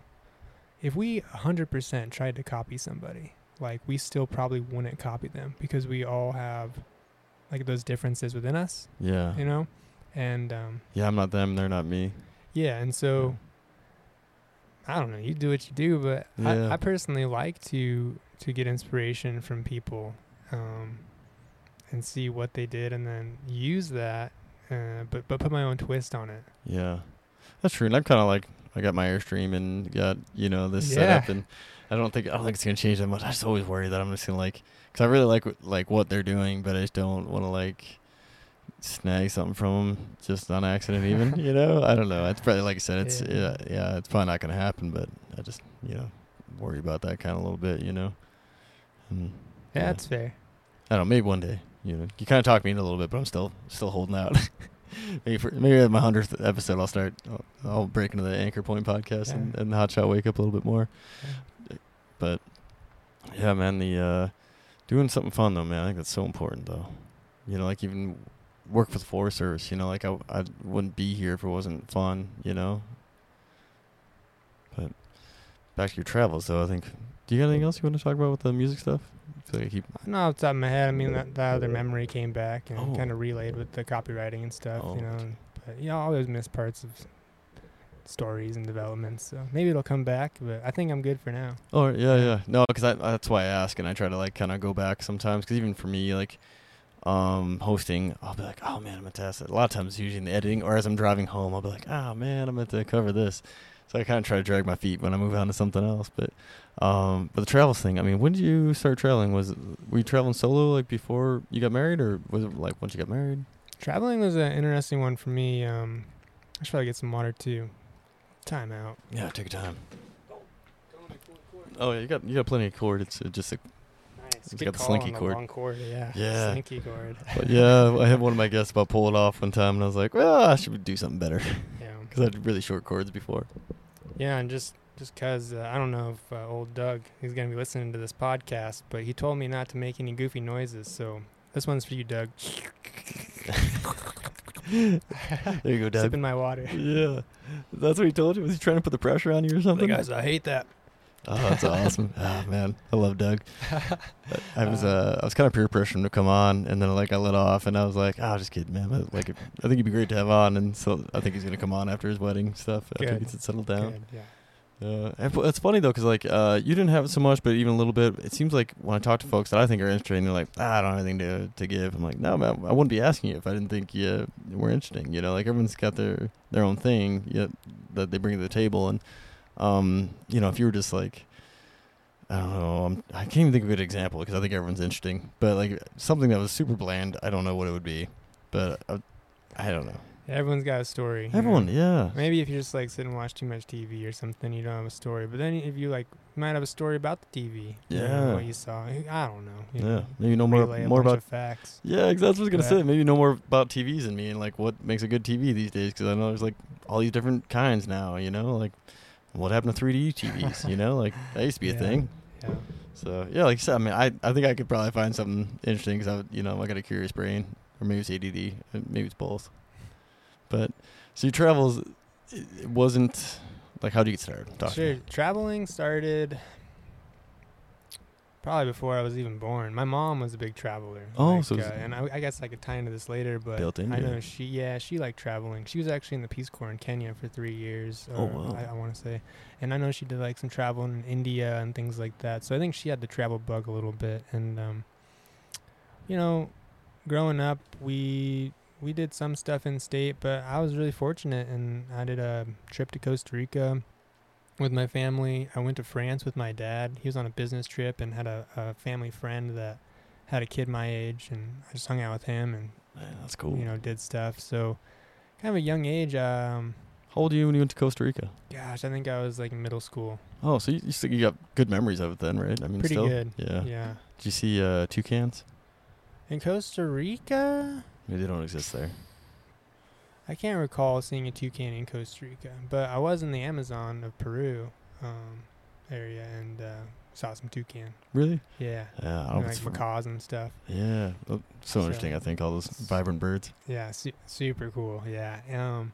if we hundred percent tried to copy somebody, like we still probably wouldn't copy them because we all have like those differences within us, Yeah. you know, and um, Yeah, I'm not them. They're not me. yeah, and so I don't know. You do what you do, but Yeah. I, I personally like to to get inspiration from people, um, and see what they did, and then use that, uh, but but put my own twist on it. Yeah, that's true. And I'm kind of like I got my Airstream and got you know this Yeah. setup, and I don't think I don't think it's gonna change that much. I just always worry that I'm just gonna like because I really like what- like what they're doing, but I just don't want to like snag something from them just on accident. Even you know, I don't know. It's probably like I said, it's Yeah. yeah, yeah, it's probably not gonna happen, but I just you know worry about that kind of a little bit, you know. And, Yeah, Yeah. that's fair. I don't know. Maybe one day. You know, you kind of talked me in a little bit, but I'm still still holding out. maybe for, maybe at my hundredth episode, I'll start. I'll, I'll break into the Anchor Point podcast and, Yeah. and Hot Shot Wake Up a little bit more. But yeah, man, the uh, doing something fun though, man. I think that's so important though. You know, like even work for the Forest Service. You know, like I I wouldn't be here if it wasn't fun. You know. But back to your travels though, I think. Do you got anything else you want to talk about with the music stuff? Feel like I keep No, off the top of my head, I mean that, that other memory came back and Oh. kind of relayed with the copyrighting and stuff, Oh, you know. okay. But you know, I always miss parts of stories and developments, so maybe it'll come back. But I think I'm good for now. Oh yeah, yeah. No, because that's why I ask, and I try to like kind of go back sometimes. Because even for me, like um, hosting, I'll be like, oh man, I'm gonna test it. A lot of times, usually in the editing, or as I'm driving home, I'll be like, oh man, I'm going to cover this. So I kind of try to drag my feet when I move on to something else. But um, but the travels thing. I mean, when did you start traveling? Was were you traveling solo like before you got married, or was it like once you got married? Traveling was an interesting one for me. Um, I should probably get some water too. Time out. Yeah, take your time. Oh yeah, you got you got plenty of cord. It's uh, just a. It's Good got the slinky the cord. Long cord. Yeah. Yeah. Slinky cord. But yeah, I had one of my guests about pulling off one time, and I was like, well, I should do something better. Because I had really short chords before. Yeah, and just just cause uh, I don't know if uh, old Doug he's gonna be listening to this podcast, but he told me not to make any goofy noises. So this one's for you, Doug. There you go, Dad. Sipping my water. Yeah, that's what he told you. Was he trying to put the pressure on you or something? Hey guys, I hate that. Oh, that's awesome. oh man, I love Doug. I was uh, I was kind of peer pressuring him to come on, and then like I let off, and I was like, oh, just kidding, man. Like, I think he'd be great to have on, and so I think he's gonna come on after his wedding stuff after he Good. gets it settled down. Good, yeah. Uh, and it's funny though, because like uh, you didn't have it so much, but even a little bit. It seems like when I talk to folks that I think are interesting, they're like, ah, "I don't have anything to to give." I'm like, "No, man, I wouldn't be asking you if I didn't think you were interesting." You know, like everyone's got their their own thing yet that they bring to the table, and um, you know, if you were just like, I don't know, I'm, I can't even think of a good example because I think everyone's interesting, but like something that was super bland, I don't know what it would be, but uh, I don't know. Everyone's got a story. you know? Everyone, yeah, Maybe if you just like sit and watch too much TV or something, you don't have a story. But then if you like, you might have a story about the TV. you know, Yeah. what you saw. I don't know. you yeah. know, Maybe know more more about facts. Yeah, 'cause that's what I was gonna say. Maybe know more about TVs than me and like what makes a good TV these days. Because I know there's like all these different kinds now. You know, like what happened to 3D TVs? you know, like that used to be a Yeah. thing. Yeah. So yeah, like I said, I mean, I I think I could probably find something interesting because I you know I got a curious brain, or maybe it's ADD, uh, maybe it's both. But so your travels, it wasn't like how would you get started? Talk to Sure. Traveling started probably before I was even born. My mom was a big traveler. Oh, like, so uh, and I, I guess I could tie into this later, but Built into I know she, yeah, she liked traveling. She was actually in the Peace Corps in Kenya for three years. Oh, wow. I, I want to say, and I know she did like some travel in India and things like that. So I think she had the travel bug a little bit, and um, you know, growing up, we we did some stuff in state, but I was really fortunate, and I did a trip to Costa Rica with my family. I went to France with my dad. He was on a business trip and had a, a family friend that had a kid my age, and I just hung out with him and Man, that's cool. you know did stuff. So, kind of a young age. Um, how old were you when you went to Costa Rica? gosh, I think I was like in middle school. Oh, so you you, still, you got good memories of it then, right? I mean, Pretty still? good. Yeah. Yeah. Did you see uh, toucans? In Costa Rica, Maybe they don't exist there. I can't recall seeing a toucan in Costa Rica, but I was in the Amazon of Peru um, area and uh, saw some toucan. Really? Yeah. Yeah, I And, like macaws and stuff. Yeah, oh, so So- interesting. I think all those vibrant birds. Yeah, su- super cool. Yeah. Um,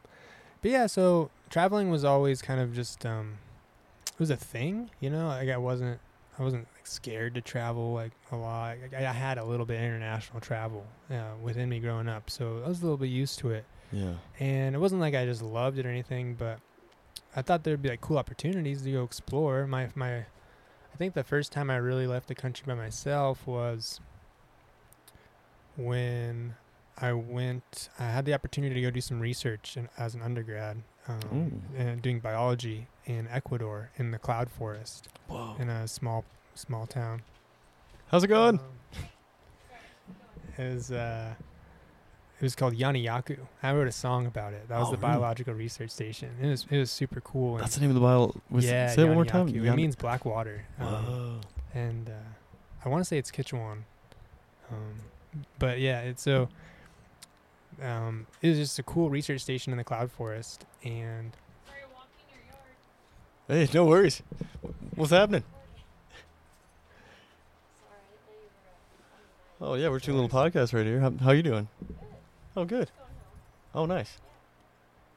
but yeah, so traveling was always kind of just um, it was a thing, you know. Like I wasn't, I wasn't like scared to travel like a lot. Like, I, I had a little bit of international travel uh, within me growing up, so I was a little bit used to it. Yeah. And it wasn't like I just loved it or anything, but I thought there'd be like cool opportunities to go explore. My my, I think the first time I really left the country by myself was when I went, I had the opportunity to go do some research in, as an undergrad, um, and doing biology in Ecuador in the cloud forest Whoa. in a small small town. How's it going? Um, it was uh, it was called Yanayacu. I wrote a song about it. That was Oh, the really? biological research station. It was it was super cool. and That's the name of the bio. Was, yeah, say it one more time. Yanayacu. It Yan- means black water. Um, and uh, I want to say it's Kichwan. Um, but yeah, it's so. Um, it was just a cool research station in the cloud forest, and Hey, no worries. What's happening? Oh yeah, we're doing a little podcast right here. How, how you doing? Oh good. Oh nice.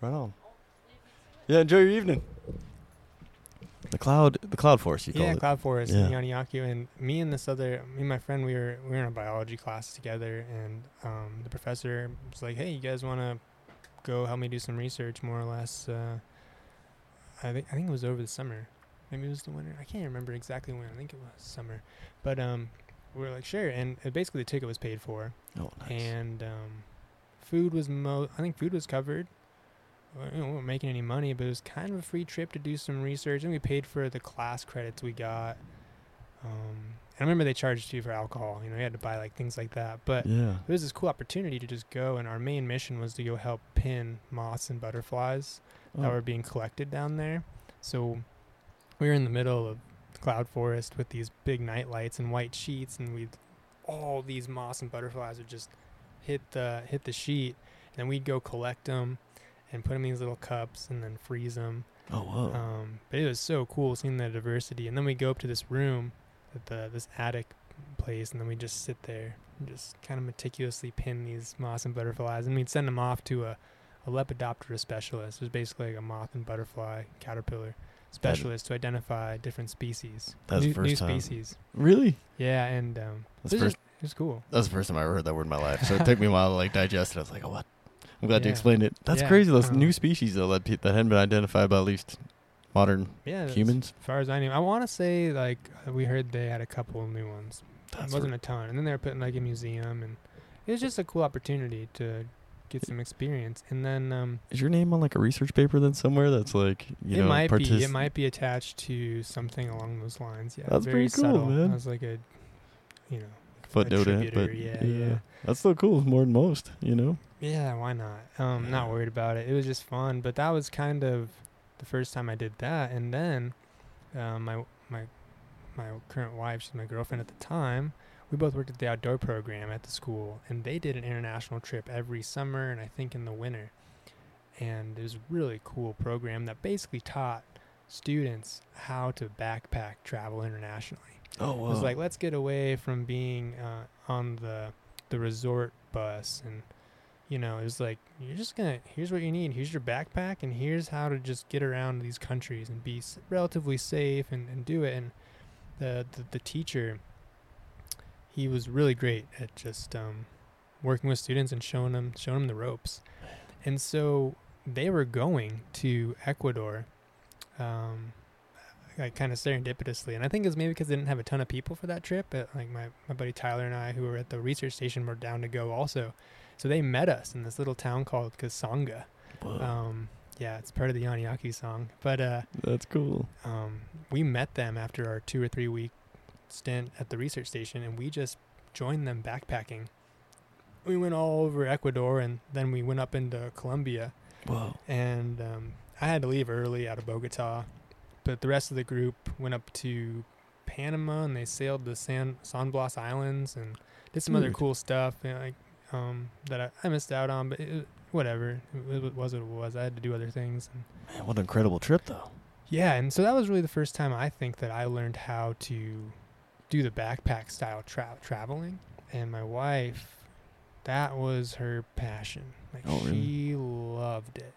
Right on. Yeah, enjoy your evening. The cloud, the cloud forest. You yeah, called it. Yeah, Cloud forest in Yeah. Yanayacu, and me and this other, me and my friend, we were we were in a biology class together, and um, the professor was like, "Hey, you guys want to go help me do some research, more or less?" Uh, I think I think it was over the summer, maybe it was the winter. I can't remember exactly when. I think it was summer, but um, we were like, "Sure," and uh, basically the ticket was paid for, Oh nice. and um, food was mo. I think food was covered. We weren't making any money, but it was kind of a free trip to do some research, and we paid for the class credits we got. Um, and I remember they charged you for alcohol. You know, you had to buy like things like that. But yeah. it was this cool opportunity to just go, and our main mission was to go help pin moths and butterflies that Oh, were being collected down there. So we were in the middle of the cloud forest with these big night lights and white sheets, and we all these moths and butterflies are just hit the hit the sheet, and then we'd go collect them and put them in these little cups and then freeze them. oh whoa. Um, but it was so cool seeing the diversity. And then we go up to this room at the this attic place, and then we just sit there and just kind of meticulously pin these moths and butterflies, and we'd send them off to a, a Lepidoptera specialist. It was basically like a moth and butterfly caterpillar specialist to identify different species, That's new, first new time. species. really? Yeah, and um, That's it, was the just, was cool. That's the first time I ever heard that word in my life. So it took me a while to like digest it. I was like, oh what? I'm glad you Yeah. explained it. That's Yeah, crazy. Those um, new species though that pe- that hadn't been identified by at least modern Yeah, humans. As far as I knew, I want to say like we heard they had a couple of new ones. That's it wasn't a ton. And then they were putting like a museum, and it was just a cool opportunity to get some experience. And then um, Is your name on like a research paper then somewhere that's like you it know might be it might be attached to something along those lines. Yeah, That's very pretty cool, subtle. man. It was like a, you know, footnote it, but yeah, yeah. that's still cool. More than most, you know. yeah. Why not? Um, not worried about it. It was just fun. But that was kind of the first time I did that. And then, um, my my my current wife, she's my girlfriend at the time. We both worked at the outdoor program at the school, and they did an international trip every summer and I think in the winter. And it was a really cool program that basically taught students how to backpack travel internationally. Oh It was like let's get away from being uh, on the the resort bus and you know it was like you're just gonna here's what you need. Here's your backpack and here's how to just get around these countries and be s- relatively safe and, and do it. And the, the the teacher he was really great at just um, working with students and showing them showing them the ropes. And so they were going to Ecuador um, like kind of serendipitously. And I think it's maybe because they didn't have a ton of people for that trip. But like my, my buddy Tyler and I, who were at the research station, were down to go also. So they met us in this little town called Cosanga. Um, yeah, it's part of the Yanayacu song. But uh, that's cool. um, we met them after our two or three week stint at the research station, and we just joined them backpacking. We went all over Ecuador, and then we went up into Colombia Whoa. and um, I had to leave early out of Bogota, but the rest of the group went up to Panama and they sailed the San San Blas Islands and did some other cool stuff know, like um, that I, I missed out on, but it, whatever it, it was what it was. I had to do other things. And Man, what an incredible trip though. yeah, and so that was really the first time I think that I learned how to do the backpack style tra- traveling, and my wife, that was her passion. Like Oh, really? she loved it.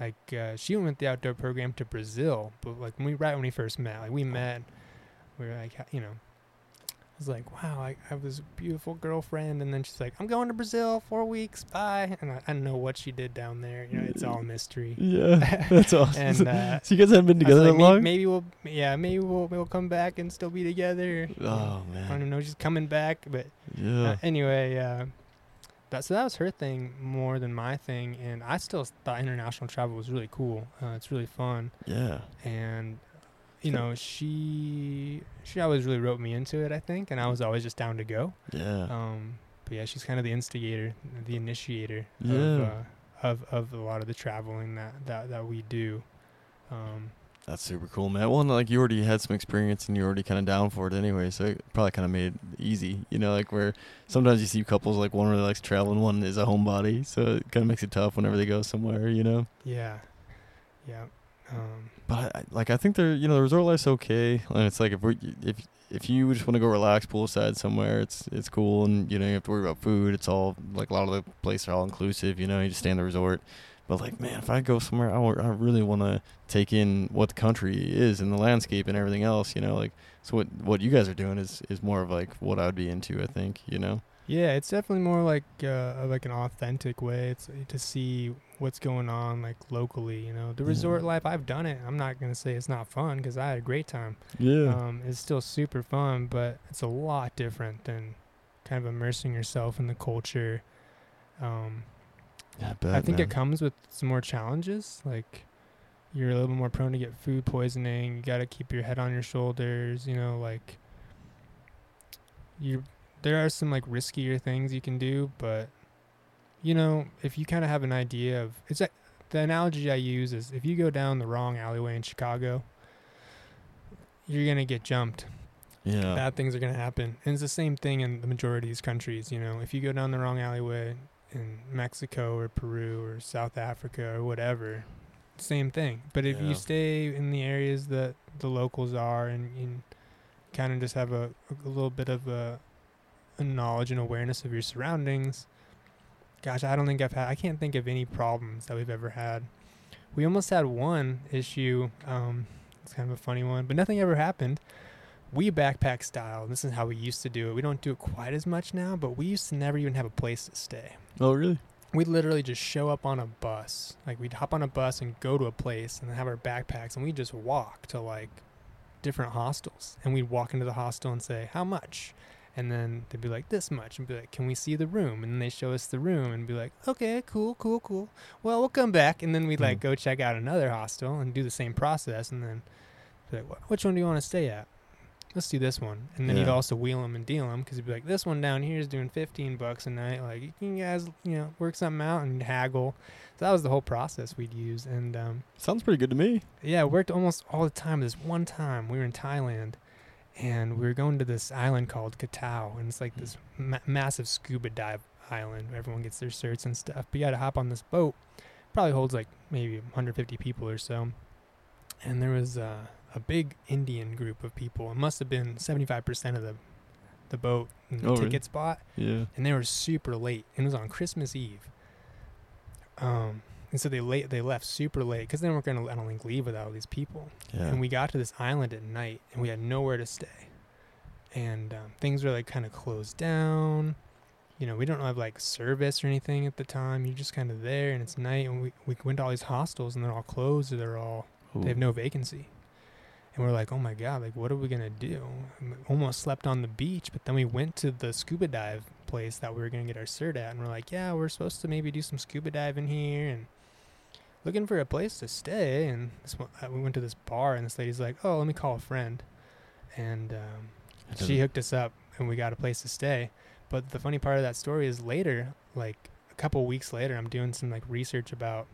Like uh, she went with the outdoor program to Brazil, but like when we right when we first met, like we met, we were like, you know, I was like, wow, I, I have this beautiful girlfriend, and then she's like, I'm going to Brazil four weeks, bye, and I, I don't know what she did down there. You know, it's all a mystery. Yeah, that's awesome. And, uh, so you guys haven't been together like, that "May- long? Maybe we'll, yeah, maybe we'll we'll come back and still be together. Oh man, I don't know. She's coming back, but Yeah. Uh, anyway, uh, that so that was her thing more than my thing, and I still thought international travel was really cool. Uh, it's really fun, yeah. and you know she she always really wrote me into it. I think, and I was always just down to go. Yeah. Um, but yeah, she's kind of the instigator, the initiator of, Yeah. uh, of of a lot of the traveling that that that we do. Um, That's super cool, man. Well, and, like you already had some experience and you're already kind of down for it anyway, so it probably kind of made it easy. You know, like where sometimes you see couples like one really likes traveling, one is a homebody, so it kind of makes it tough whenever they go somewhere. You know. yeah, yeah. Um, But I, like I think they're you know the resort life's okay, and it's like if we if if you just want to go relax poolside somewhere, it's it's cool, and you know you have to worry about food. It's all like a lot of the places are all inclusive. You know, you just stay in the resort. But like man, if I go somewhere, I, I really want to take in what the country is and the landscape and everything else. You know, like so what what you guys are doing is is more of like what I would be into. I think you know. Yeah, it's definitely more like uh, like an authentic way. It's to see what's going on like locally. You know, the Yeah. resort life. I've done it. I'm not gonna say it's not fun because I had a great time. Yeah. Um, it's still super fun, but it's a lot different than kind of immersing yourself in the culture. Um, yeah I, bet, I think man. it comes with some more challenges. Like you're a little bit more prone to get food poisoning. You got to keep your head on your shoulders. You know, like you. There are some like riskier things you can do, but you know, if you kind of have an idea of it's like the analogy I use is if you go down the wrong alleyway in Chicago, you're gonna get jumped Yeah. bad things are going to happen. And it's the same thing in the majority of these countries. You know, if you go down the wrong alleyway in Mexico or Peru or South Africa or whatever, same thing. But if Yeah. you stay in the areas that the locals are and, and kind of just have a, a little bit of a, a knowledge and awareness of your surroundings, gosh, I don't think I've had, I can't think of any problems that we've ever had. We almost had one issue. Um, it's kind of a funny one, but nothing ever happened we backpack style. and This is how we used to do it. We don't do it quite as much now, but we used to never even have a place to stay. oh really? We'd literally just show up on a bus. Like we'd hop on a bus and go to a place and have our backpacks and we'd just walk to like different hostels. And we'd walk into the hostel and say, How much? And then they'd be like, This much. And be like, Can we see the room? And then they show us the room and be like, Okay, cool, cool, cool. Well, we'll come back. And then we'd like Mm. go check out another hostel and do the same process. And then be like, Which one do you want to stay at? Let's do this one. And then he'd also wheel them and deal them because he'd be like, this one down here is doing 15 bucks a night. Like, you can guys, you know, work something out and haggle. So that was the whole process we'd use. And um, Sounds pretty good to me. yeah, it worked almost all the time. This one time we were in Thailand and we were going to this island called Koh Tao. And it's like this ma- massive scuba dive island. where Everyone gets their certs and stuff. But you got to hop on this boat. Probably holds like maybe 150 people or so. And there was uh, a big Indian group of people. It must have been 75% of the the boat and the Oh, ticket really? spot Yeah. and they were super late. And it was on Christmas Eve. Um, and so they late they left super late because they weren't gonna I don't think leave without all these people. Yeah. And we got to this island at night and we had nowhere to stay. And um, things were like kind of closed down. You know, we don't have like service or anything at the time. You're just kind of there and it's night. And we, we went to all these hostels and they're all closed or they're all Ooh. they have no vacancy. And we're like, oh my God, like, what are we going to do? And almost slept on the beach, but then we went to the scuba dive place that we were going to get our cert at. And we're like, yeah, we're supposed to maybe do some scuba diving here and looking for a place to stay. And this one, uh, we went to this bar, and this lady's like, oh, let me call a friend. And um, she hooked us up, and we got a place to stay. But the funny part of that story is later, like a couple weeks later, I'm doing some like research about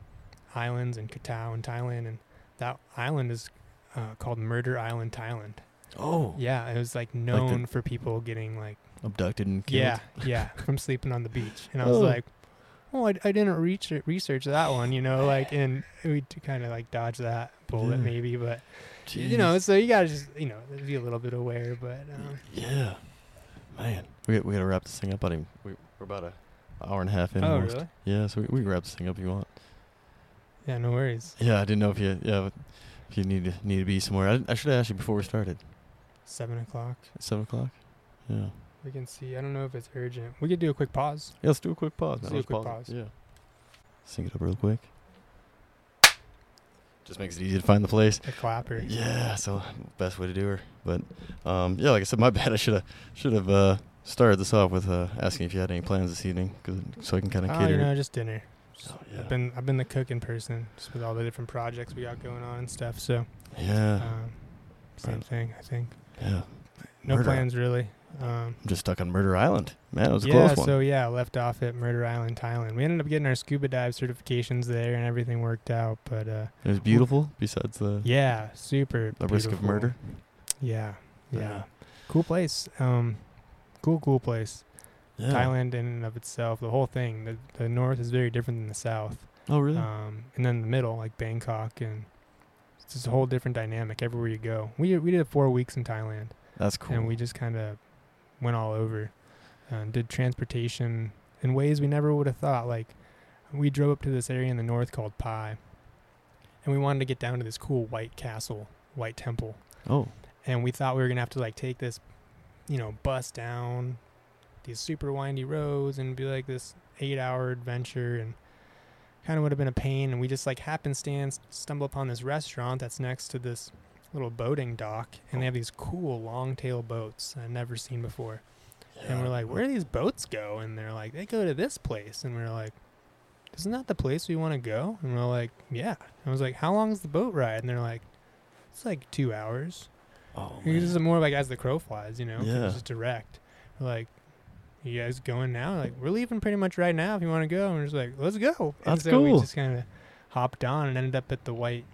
islands and Koh Tao in Thailand, and that island is uh, called Murder Island, Thailand. Oh. Yeah, it was like known for people getting like Abducted and killed. yeah, yeah, from sleeping on the beach. And I was Oh. like, oh, I, I didn't reach research that one, you know, like, and we kind of like dodge that bullet Yeah. maybe, but you know, so you gotta just you know be a little bit aware, but um, Yeah. Man, we we gotta wrap this thing up. I mean, we, we're about a hour and a half in. oh almost. really? Yeah, so we, we can wrap this thing up if you want. Yeah, no worries. Yeah, I didn't know if you yeah if you need to need to be somewhere. I, I should have asked you before we started. Seven o'clock. At seven o'clock. Yeah. We can see. I don't know if it's urgent. We could do a quick pause. Yeah, let's do a quick pause. Let's man. do a quick pause. pause. Yeah. Sync it up real quick. Just makes it easy to find the place. A clapper. Yeah, so best way to do her. But um, yeah, like I said, my bad. I should have should have uh, started this off with uh, asking if you had any plans this evening, so I can kind of Oh, cater. you know, just dinner. Oh, yeah. I've been I've been the cooking person just with all the different projects we got going on and stuff. So yeah, um, same Right. thing, I think. yeah. No Murder. plans really. Um, I'm just stuck on Murder Island. Man, it was a yeah, close one. so yeah, left off at Murder Island, Thailand. We ended up getting our scuba dive certifications there, and everything worked out. But uh, it was beautiful. Besides the yeah, super. the risk of murder. Yeah, yeah, Yeah. cool place. Um, cool, cool place. Yeah. Thailand in and of itself, the whole thing. The the north is very different than the south. Oh really? Um, and then the middle, like Bangkok, and it's just a whole different dynamic everywhere you go. We we did four weeks in Thailand, That's cool. and we just kind of went all over, and did transportation in ways we never would have thought. Like we drove up to this area in the north called Pai, and we wanted to get down to this cool white castle, white temple, oh, and we thought we were gonna have to like take this, you know, bus down these super windy roads and be like this eight-hour adventure, and kind of would have been a pain. And we just like happenstance stumble upon this restaurant that's next to this little boating dock, and they have these cool long-tail boats I've never seen before. And we're like, where do these boats go? And they're like, they go to this place. And we're like, isn't that the place we want to go? And we're like, yeah. And I was like, how long is the boat ride? And they're like, it's like two hours. Oh, This is more like as the crow flies, you know? Yeah. It's just direct. We're like, you guys going now? Like, we're leaving pretty much right now if you want to go. And we're just like, let's go. And That's so we just kind of hopped on and ended up at the white,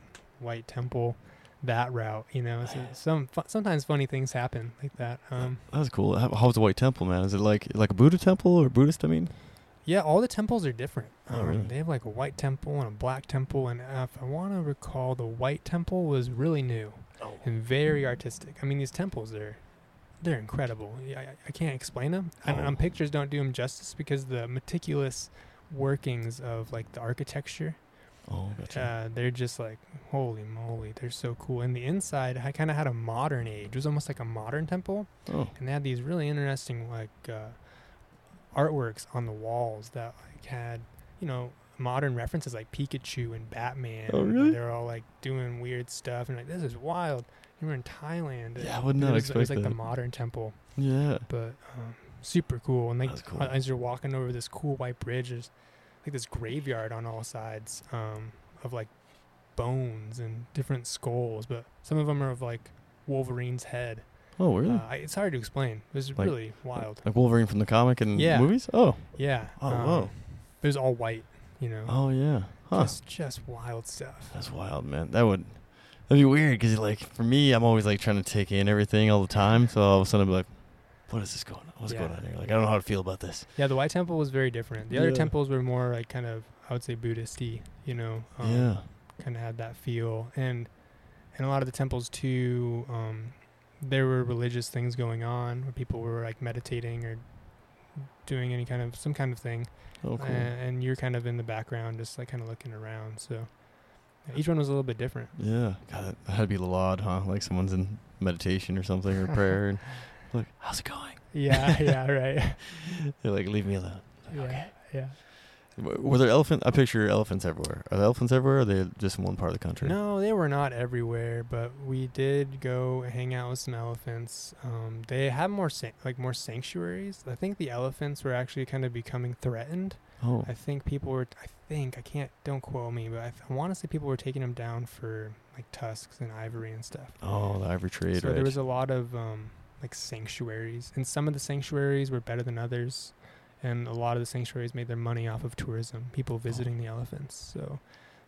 white temple, that route, you know? So some, fu- sometimes funny things happen like that. Um, That's cool. How, how's the White Temple, man? Is it like like a Buddha temple or Buddhist? I mean, Yeah, all the temples are different. Oh, Um, really? They have like a white temple and a black temple, and uh, if I want to recall, the white temple was really new oh, and very artistic. I mean, these temples they're they're incredible. I, I can't explain them. And Oh. um, pictures don't do them justice because the meticulous workings of like the architecture, oh, gotcha. uh, they're just like holy moly, they're so cool. And the inside, I kind of had a modern age. It was almost like a modern temple oh, and they had these really interesting like uh, artworks on the walls that like had you know modern references like Pikachu and Batman. Oh, and really? They're all like doing weird stuff and like this is wild. You were in Thailand. Yeah, I would not it was, It was like the modern temple, yeah. but um, super cool. And like cool. as you're walking over this cool white bridge, there's like this graveyard on all sides um, of like bones and different skulls, but some of them are of like Wolverine's head. Oh, really? Uh, I- it's hard to explain. It was Like- really wild. like Wolverine from the comic and Yeah. movies? Oh, Yeah. Oh, um, whoa. It was all white, you know. oh yeah. Huh. Just just wild stuff. That's wild, man. That would that'd be weird because like for me, I'm always like trying to take in everything all the time. So all of a sudden, I'm like, what is this going on? What's going on here? Like I don't know how to feel about this. Yeah, the White Temple was very different. The other temples were more like kind of I would say Buddhisty, you know. Um, yeah. Kind of had that feel, and and a lot of the temples too. Um, there were religious things going on where people were like meditating or doing any kind of some kind of thing, Oh, cool. a- and, you're kind of in the background, just like kind of looking around. So yeah, each one was a little bit different. yeah. God, that had to be a little odd, huh? Like someone's in meditation or something or prayer, and like, how's it going? Yeah, yeah, right. They're like, leave me alone. yeah, yeah. W- Were there elephant? I picture elephants everywhere. Are there elephants everywhere? Or are they just in one part of the country? No, they were not everywhere, but we did go hang out with some elephants. Um, they have more san- like more sanctuaries. I think the elephants were actually kind of becoming threatened. Oh, I think people were. I think I can't. Don't quote me, but I, I want to say people were taking them down for like tusks and ivory and stuff. oh, the ivory trade, so right? there was a lot of um, like sanctuaries, and some of the sanctuaries were better than others, and a lot of the sanctuaries made their money off of tourism, people visiting the elephants. So,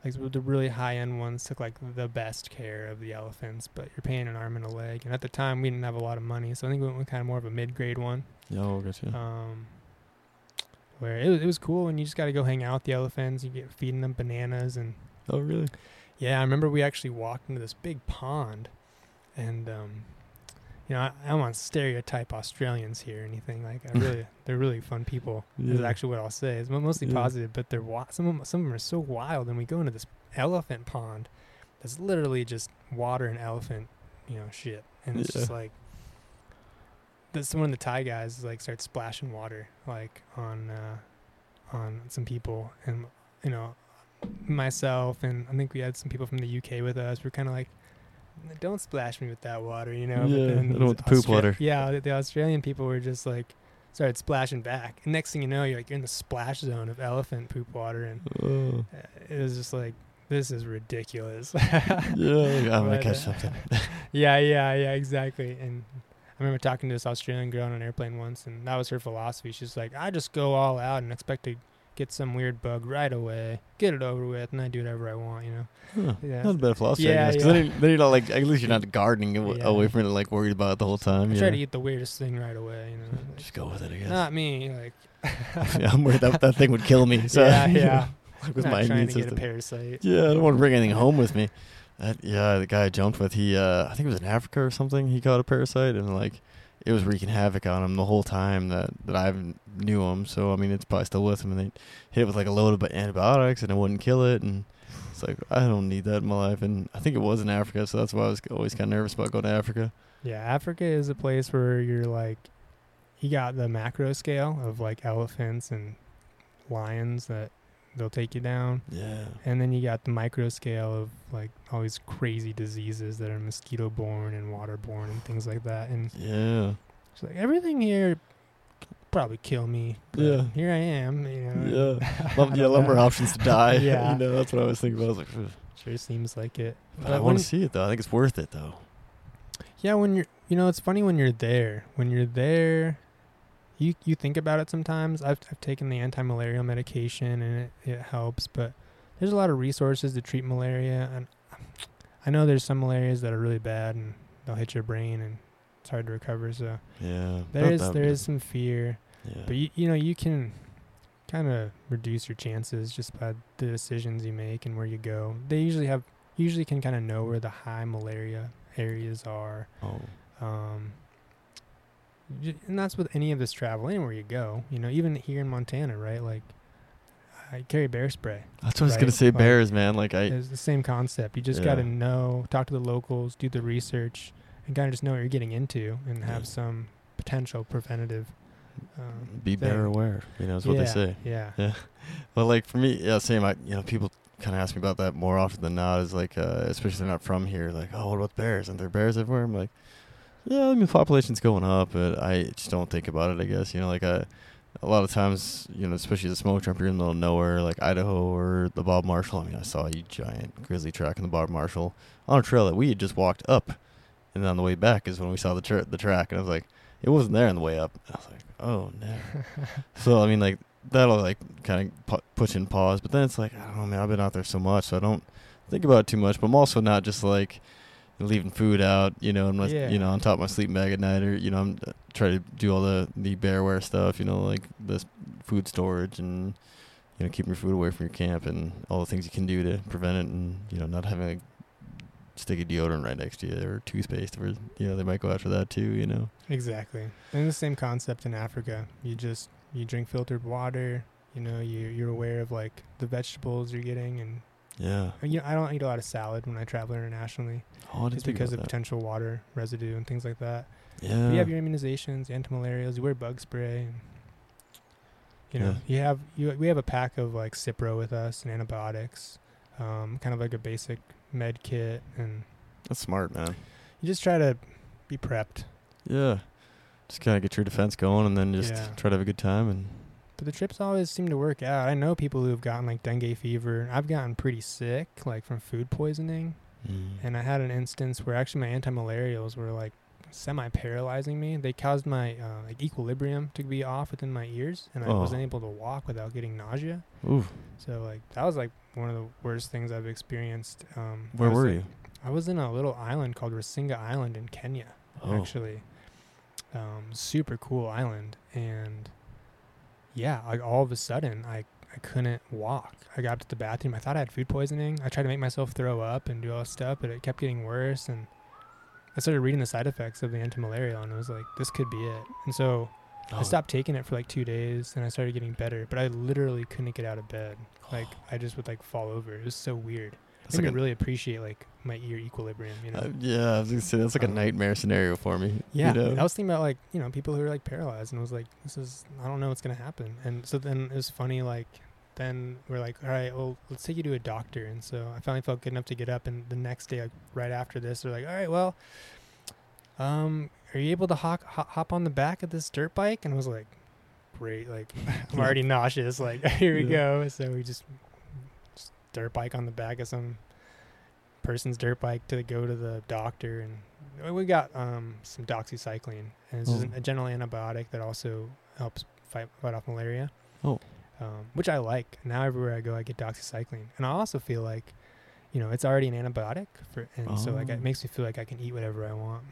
like the really high end ones took like the best care of the elephants, but you're paying an arm and a leg. And at the time, we didn't have a lot of money, so I think we went with kind of more of a mid grade one. oh, gotcha. Um, where it was, it was cool, and you just got to go hang out with the elephants. You get feeding them bananas and oh, really? yeah, I remember we actually walked into this big pond, and um, you know, I, I don't want to stereotype Australians here or anything. Like, I really, they're really fun people. Is actually what I'll say. It's mostly Yeah. positive, but they're wi- some of them, some of them are so wild. And we go into this elephant pond, that's literally just water and elephant, you know, shit, and it's just like. This one of the Thai guys like starts splashing water like on uh, on some people, and you know, myself and I think we had some people from the UK with us. We're kind of like, don't splash me with that water, you know. Yeah, I don't want the poop water. Yeah, the, the Australian people were just like, started splashing back. And next thing you know, you're like you're in the splash zone of elephant poop water, and Oh. it was just like this is ridiculous. yeah, I'm gonna catch uh, something. yeah, yeah, yeah, exactly. And I remember talking to this Australian girl on an airplane once, and that was her philosophy. She's like, I just go all out and expect to get some weird bug right away, get it over with, and I do whatever I want, you know. Huh. Yeah. That's a better philosophy, Yeah, I guess. 'cause yeah. then, then you're not like at least you're not gardening Yeah. away from it, like worried about it the whole time. I yeah. try to eat the weirdest thing right away, you know. Just go with it, I guess. Not me, like. yeah, I'm worried that that thing would kill me. So yeah, yeah. like with Not my trying immune to get a parasite. Yeah, I don't want to bring anything home with me. That, yeah, the guy I jumped with, he uh, I think it was in Africa or something. He caught a parasite and like it was wreaking havoc on him the whole time that that I knew him. So I mean, it's probably still with him. And they hit it with like a load of antibiotics and it wouldn't kill it. And it's like I don't need that in my life. And I think it was in Africa, so that's why I was always kind of nervous about going to Africa. Yeah, Africa is a place where you're like, you got the macro scale of like elephants and lions that they'll take you down. Yeah. And then you got the micro scale of like all these crazy diseases that are mosquito borne and water borne and things like that. And Yeah. it's like everything here could probably kill me. Yeah. Here I am, you know. Yeah. Lum- yeah, don't lumber options to die. Yeah. you know, that's what I was thinking about. I was like, "Ugh." Sure seems like it. But I want to see it though. I think it's worth it though. Yeah, when you're, you know, it's funny when you're there. When you're there, you you think about it sometimes. I've I've taken the anti-malarial medication and it, it helps, but there's a lot of resources to treat malaria, and I know there's some malarias that are really bad and they'll hit your brain and it's hard to recover. So Yeah. there is there is some fear, Yeah. but you you know you can kind of reduce your chances just by the decisions you make and where you go. They usually have usually can kind of know where the high malaria areas are. oh. Um, and that's with any of this travel, anywhere you go. You know, even here in Montana, right? Like, I carry bear spray. That's what I was gonna say. like, Bears, man. Like I. It's the same concept. You just got to know, talk to the locals, do the research, and kind of just know what you're getting into, and Yeah. have some potential preventative. Um, be thing. aware. You know, is what yeah, they say. Yeah. Yeah. Well, like for me, yeah, same. I, you know, people kind of ask me about that more often than not. Is like, uh, especially if they're not from here. Like, oh, what about bears? Aren't there bears everywhere? I'm like, yeah, I mean, population's going up, but I just don't think about it. I guess you know, like uh, a lot of times, you know, especially the smoke jump, you're in the middle of nowhere, like Idaho or the Bob Marshall. I mean, I saw a giant grizzly track in the Bob Marshall on a trail that we had just walked up, and then on the way back is when we saw the tra- the track, and I was like, it wasn't there on the way up. I was like, oh no. So I mean, like that'll like kind of pu- push in pause. But then it's like I don't know, man. I've been out there so much, so I don't think about it too much. But I'm also not just like leaving food out. You know, I'm not, Yeah. you know on top of my sleeping bag at night, or you know, I'm uh, trying to do all the the bearware stuff. You know, like this food storage and you know keeping your food away from your camp and all the things you can do to prevent it, and you know not having a sticky deodorant right next to you or toothpaste, or you know they might go after that too. You know. Exactly. And the same concept in Africa. You just you drink filtered water. You know, you you're aware of like the vegetables you're getting, and Yeah. you know, I don't eat a lot of salad when I travel internationally, Oh, just because of that. potential water residue and things like that. Yeah. But you have your immunizations, anti-malarials. You wear bug spray. And, you know, you have you. We have a pack of like Cipro with us and antibiotics, um, kind of like a basic med kit, and That's smart, man. you just try to be prepped. Yeah. Just kind of get your defense going and then just Yeah. try to have a good time. And But the trips always seem to work out. I know people who have gotten like dengue fever. I've gotten pretty sick, like from food poisoning. And I had an instance where actually my anti-malarials were like semi-paralyzing me. They caused my uh, like equilibrium to be off within my ears, and I Oh. wasn't able to walk without getting nausea. Ooh, So like that was like one of the worst things I've experienced. Um, where was, were like- you? I was in a little island called Rusinga Island in Kenya. Oh. Actually, um, super cool island, and yeah, like all of a sudden I I couldn't walk. I got up to the bathroom. I thought I had food poisoning. I tried to make myself throw up and do all this stuff, but it kept getting worse. And I started reading the side effects of the antimalarial, and it was like this could be it. And so I Oh. stopped taking it for like two days, and I started getting better. But I literally couldn't get out of bed. Like I just would like fall over. It was so weird. That's like a- really appreciate like my ear equilibrium. You know. uh, yeah, I was gonna say that's like a Um, nightmare scenario for me. Yeah, you know? I was thinking about like you know people who are like paralyzed, and I was like, this is I don't know what's gonna happen. And so then it was funny. Like then we're like, all right, well let's take you to a doctor. And so I finally felt good enough to get up. And the next day, like right after this, they're like, all right, well, um, are you able to hop hop on the back of this dirt bike? And I was like, great. Like I'm already nauseous. Like here we Yeah. go. So we just dirt bike on the back of some person's dirt bike to go to the doctor, and we got um some doxycycline, and it's just Oh. a general antibiotic that also helps fight fight off malaria. Oh. Um, which I like. Now everywhere I go, I get doxycycline, and I also feel like, you know, it's already an antibiotic for, and so like Oh. it makes me feel like I can eat whatever I want.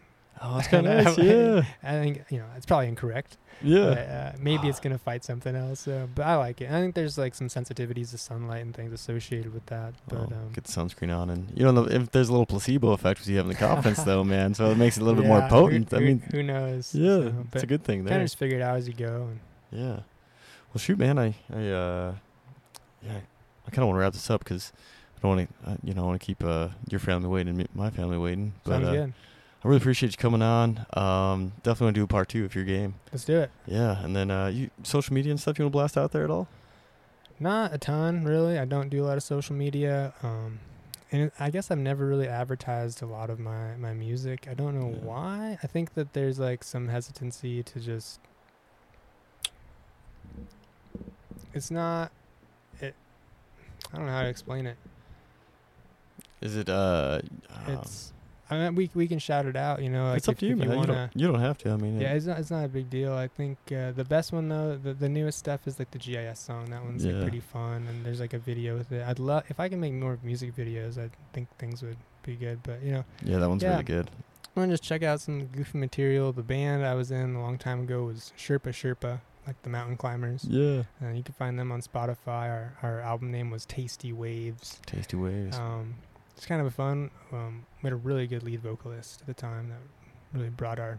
Oh, that's kind of nice. I- Yeah. I think you know it's probably incorrect. Yeah. But, uh, maybe it's gonna fight something else. So, but I like it. I think there's like some sensitivities to sunlight and things associated with that. But Oh, um, get the sunscreen on, and you don't know if there's a little placebo effect with you having the confidence, though, man. So it makes it a little bit more potent. Who, I mean, who knows? yeah, So, it's a good thing Kind of just figure it out as you go. And Yeah. Well, shoot, man. I, I, uh, yeah, I kind of want to wrap this up because I don't want to, uh, you know, I want to keep uh, your family waiting, and my family waiting. But sounds uh, good. I really appreciate you coming on. Um, definitely want to do a part two if you're game. Let's do it. Yeah, and then uh, you social media and stuff. You want to blast out there at all? Not a ton, really. I don't do a lot of social media. Um, and I guess I've never really advertised a lot of my, my music. I don't know Yeah. why. I think that there's like some hesitancy to just. It's not. It. I don't know how to explain it. Is it? Uh, um, It's. I mean, we we can shout it out. You know, like it's up to you, man. You, wanna, don't, you don't have to. I mean, yeah, it's not, it's not a big deal. I think uh, the best one though, the, the newest stuff is like the GIS song. That one's Yeah. like pretty fun, and there's like a video with it. I'd love if I can make more music videos. I think things would be good. But you know, yeah, that one's Yeah. really good. I'm gonna just check out some goofy material. The band I was in a long time ago was Sherpa Sherpa, like the mountain climbers. Yeah, Uh, you can find them on Spotify. Our our album name was Tasty Waves. tasty waves. Um, it's kind of a fun. Um, we had a really good lead vocalist at the time that really brought our,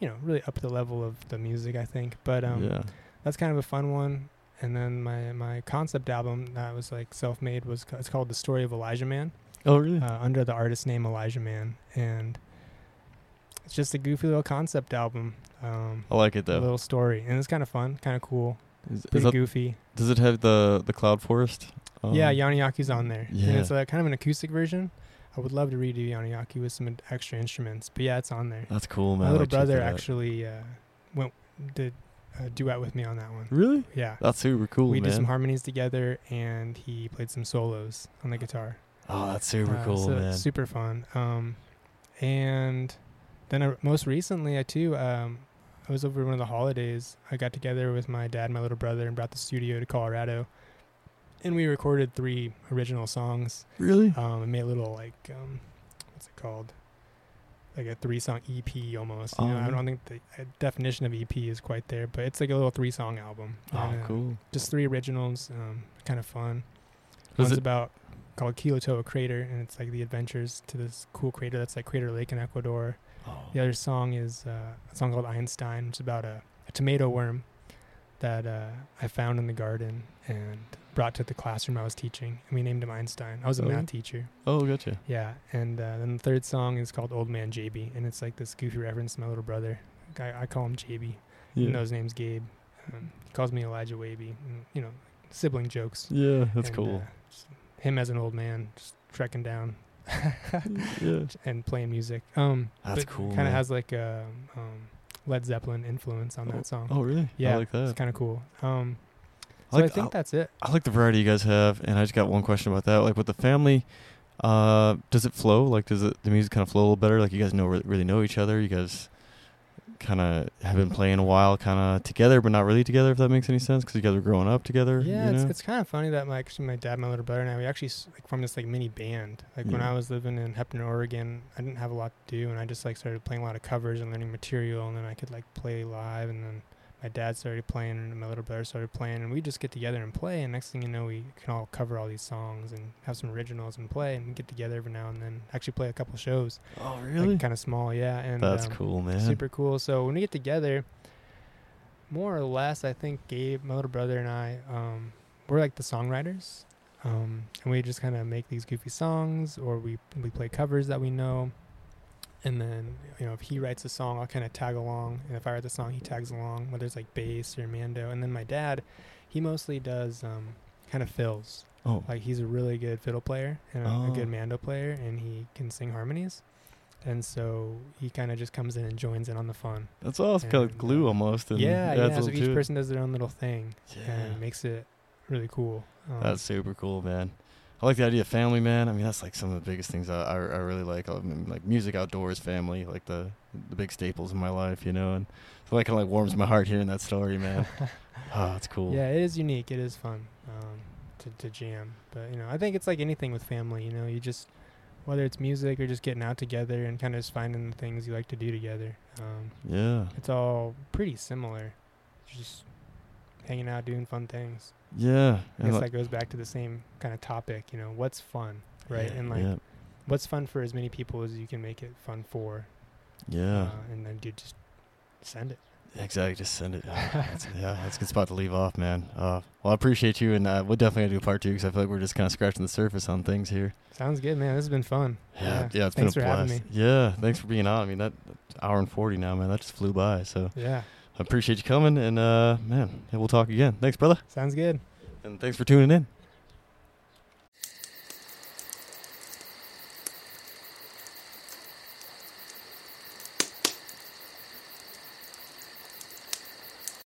you know, really up the level of the music. I think, but um, yeah. that's kind of a fun one. And then my my concept album that was like self made was it's called The Story of Elijah Man Oh, really? uh, under the artist name Elijah Man, and it's just a goofy little concept album. Um, I like it a though. little story, and it's kind of fun, kind of cool, Is, is pretty that, goofy. does it have the the cloud forest? yeah, Um, Yanayacu's on there. And yeah. it's uh, kind of an acoustic version. I would love to redo Yanayacu with some extra instruments, but yeah, it's on there. That's cool, man. My little brother actually uh, went did a duet with me on that one. Really? Yeah, That's super cool, we man. did some harmonies together, and he played some solos on the guitar. oh, that's super Uh, cool, so man. Super fun. Um, and then I, most recently, I too, um, I was over one of the holidays. I got together with my dad, my little brother, and brought the studio to Colorado, and we recorded three original songs. really? Um, and made a little like, um, what's it called? Like a three-song EP almost. You know, I Oh. don't think the uh, definition of EP is quite there, but it's like a little three-song album. oh, cool. Just three originals. Um, kind of fun. Was One's it? about called Quilotoa Crater, and it's like the adventures to this cool crater that's like Crater Lake in Ecuador. Oh, The other song is uh, a song called Einstein, which is about a, a tomato worm that uh, I found in the garden and brought to the classroom I was teaching, and we named him Einstein. I was a Oh. math teacher. oh, gotcha. Yeah, and uh, then the third song is called Old Man JB, and it's like this goofy reference to my little brother. I, I call him JB, Yeah. even though his name's Gabe. Um, he calls me Elijah Waby, and, you know, sibling jokes. yeah, that's And, cool. uh, him as an old man, just trekking down yeah. and playing music. Um, That's cool, Kind of has like a um, Led Zeppelin influence on that song. Oh, really? yeah, I like it's kind of cool. Um, so like, I think I, that's it. I like the variety you guys have, and I just got one question about that. Like with the family, uh, does it flow? Like, does it the music kind of flow a little better? Like, you guys know really know each other. You guys kind of have been playing a while, kind of together, but not really together. If that makes any sense, because you guys were growing up together. Yeah, it's, know? it's kind of funny that my actually my dad, my little brother, and I we actually like formed this like mini band. Like when I was living in Heppner, Oregon, I didn't have a lot to do, and I just like started playing a lot of covers and learning material, and then I could like play live, and then my dad started playing, and my little brother started playing, and we just get together and play, and next thing you know, we can all cover all these songs and have some originals and play, and get together every now and then, actually play a couple shows, oh, really? kind of small, yeah, and That's um, cool, man. super cool. So when we get together, more or less, I think Gabe, my little brother, and I, um, we're like the songwriters, um, and we just kind of make these goofy songs, or we we play covers that we know, and then you know if he writes a song, I'll kind of tag along, and if I write the song, he tags along, whether it's like bass or mando, and then my dad, he mostly does um, kind of fills. Oh, Like he's a really good fiddle player and a, a Oh. good mando player, and he can sing harmonies. and so he kind of just comes in and joins in on the fun. That's awesome. Kind of glue uh, almost. And yeah, yeah. So each person does their own little thing, Yeah. and makes it really cool. Um, That's super cool, man. I like the idea of family, man. I mean, that's like some of the biggest things I, I, I really like. I mean, like music, outdoors, family, like the the big staples in my life, you know. And so that kind of like warms my heart hearing that story, man. oh, that's cool. Yeah, it is unique. It is fun um, to to jam. But you know, I think it's like anything with family. You know, you just whether it's music or just getting out together and kind of just finding the things you like to do together. Um, Yeah. it's all pretty similar. Just hanging out, doing fun things. Yeah. I guess like- that goes back to the same kind of topic. You know, what's fun, right? yeah, and like, yeah. what's fun for as many people as you can make it fun for. Yeah. Uh, and then you just send it. Exactly. Just send it. Yeah, that's, yeah, that's a good spot to leave off, man. Uh, well, I appreciate you, and uh, we'll definitely do a part two because I feel like we're just kind of scratching the surface on things here. Sounds good, man. This has been fun. Yeah, yeah, it's Thanks been for a having blast. me. Yeah, thanks for being on. I mean, that, that hour and forty now, man. That just flew by. So Yeah, I appreciate you coming, and uh, man, we'll talk again. Thanks, brother, sounds good. and thanks for tuning in.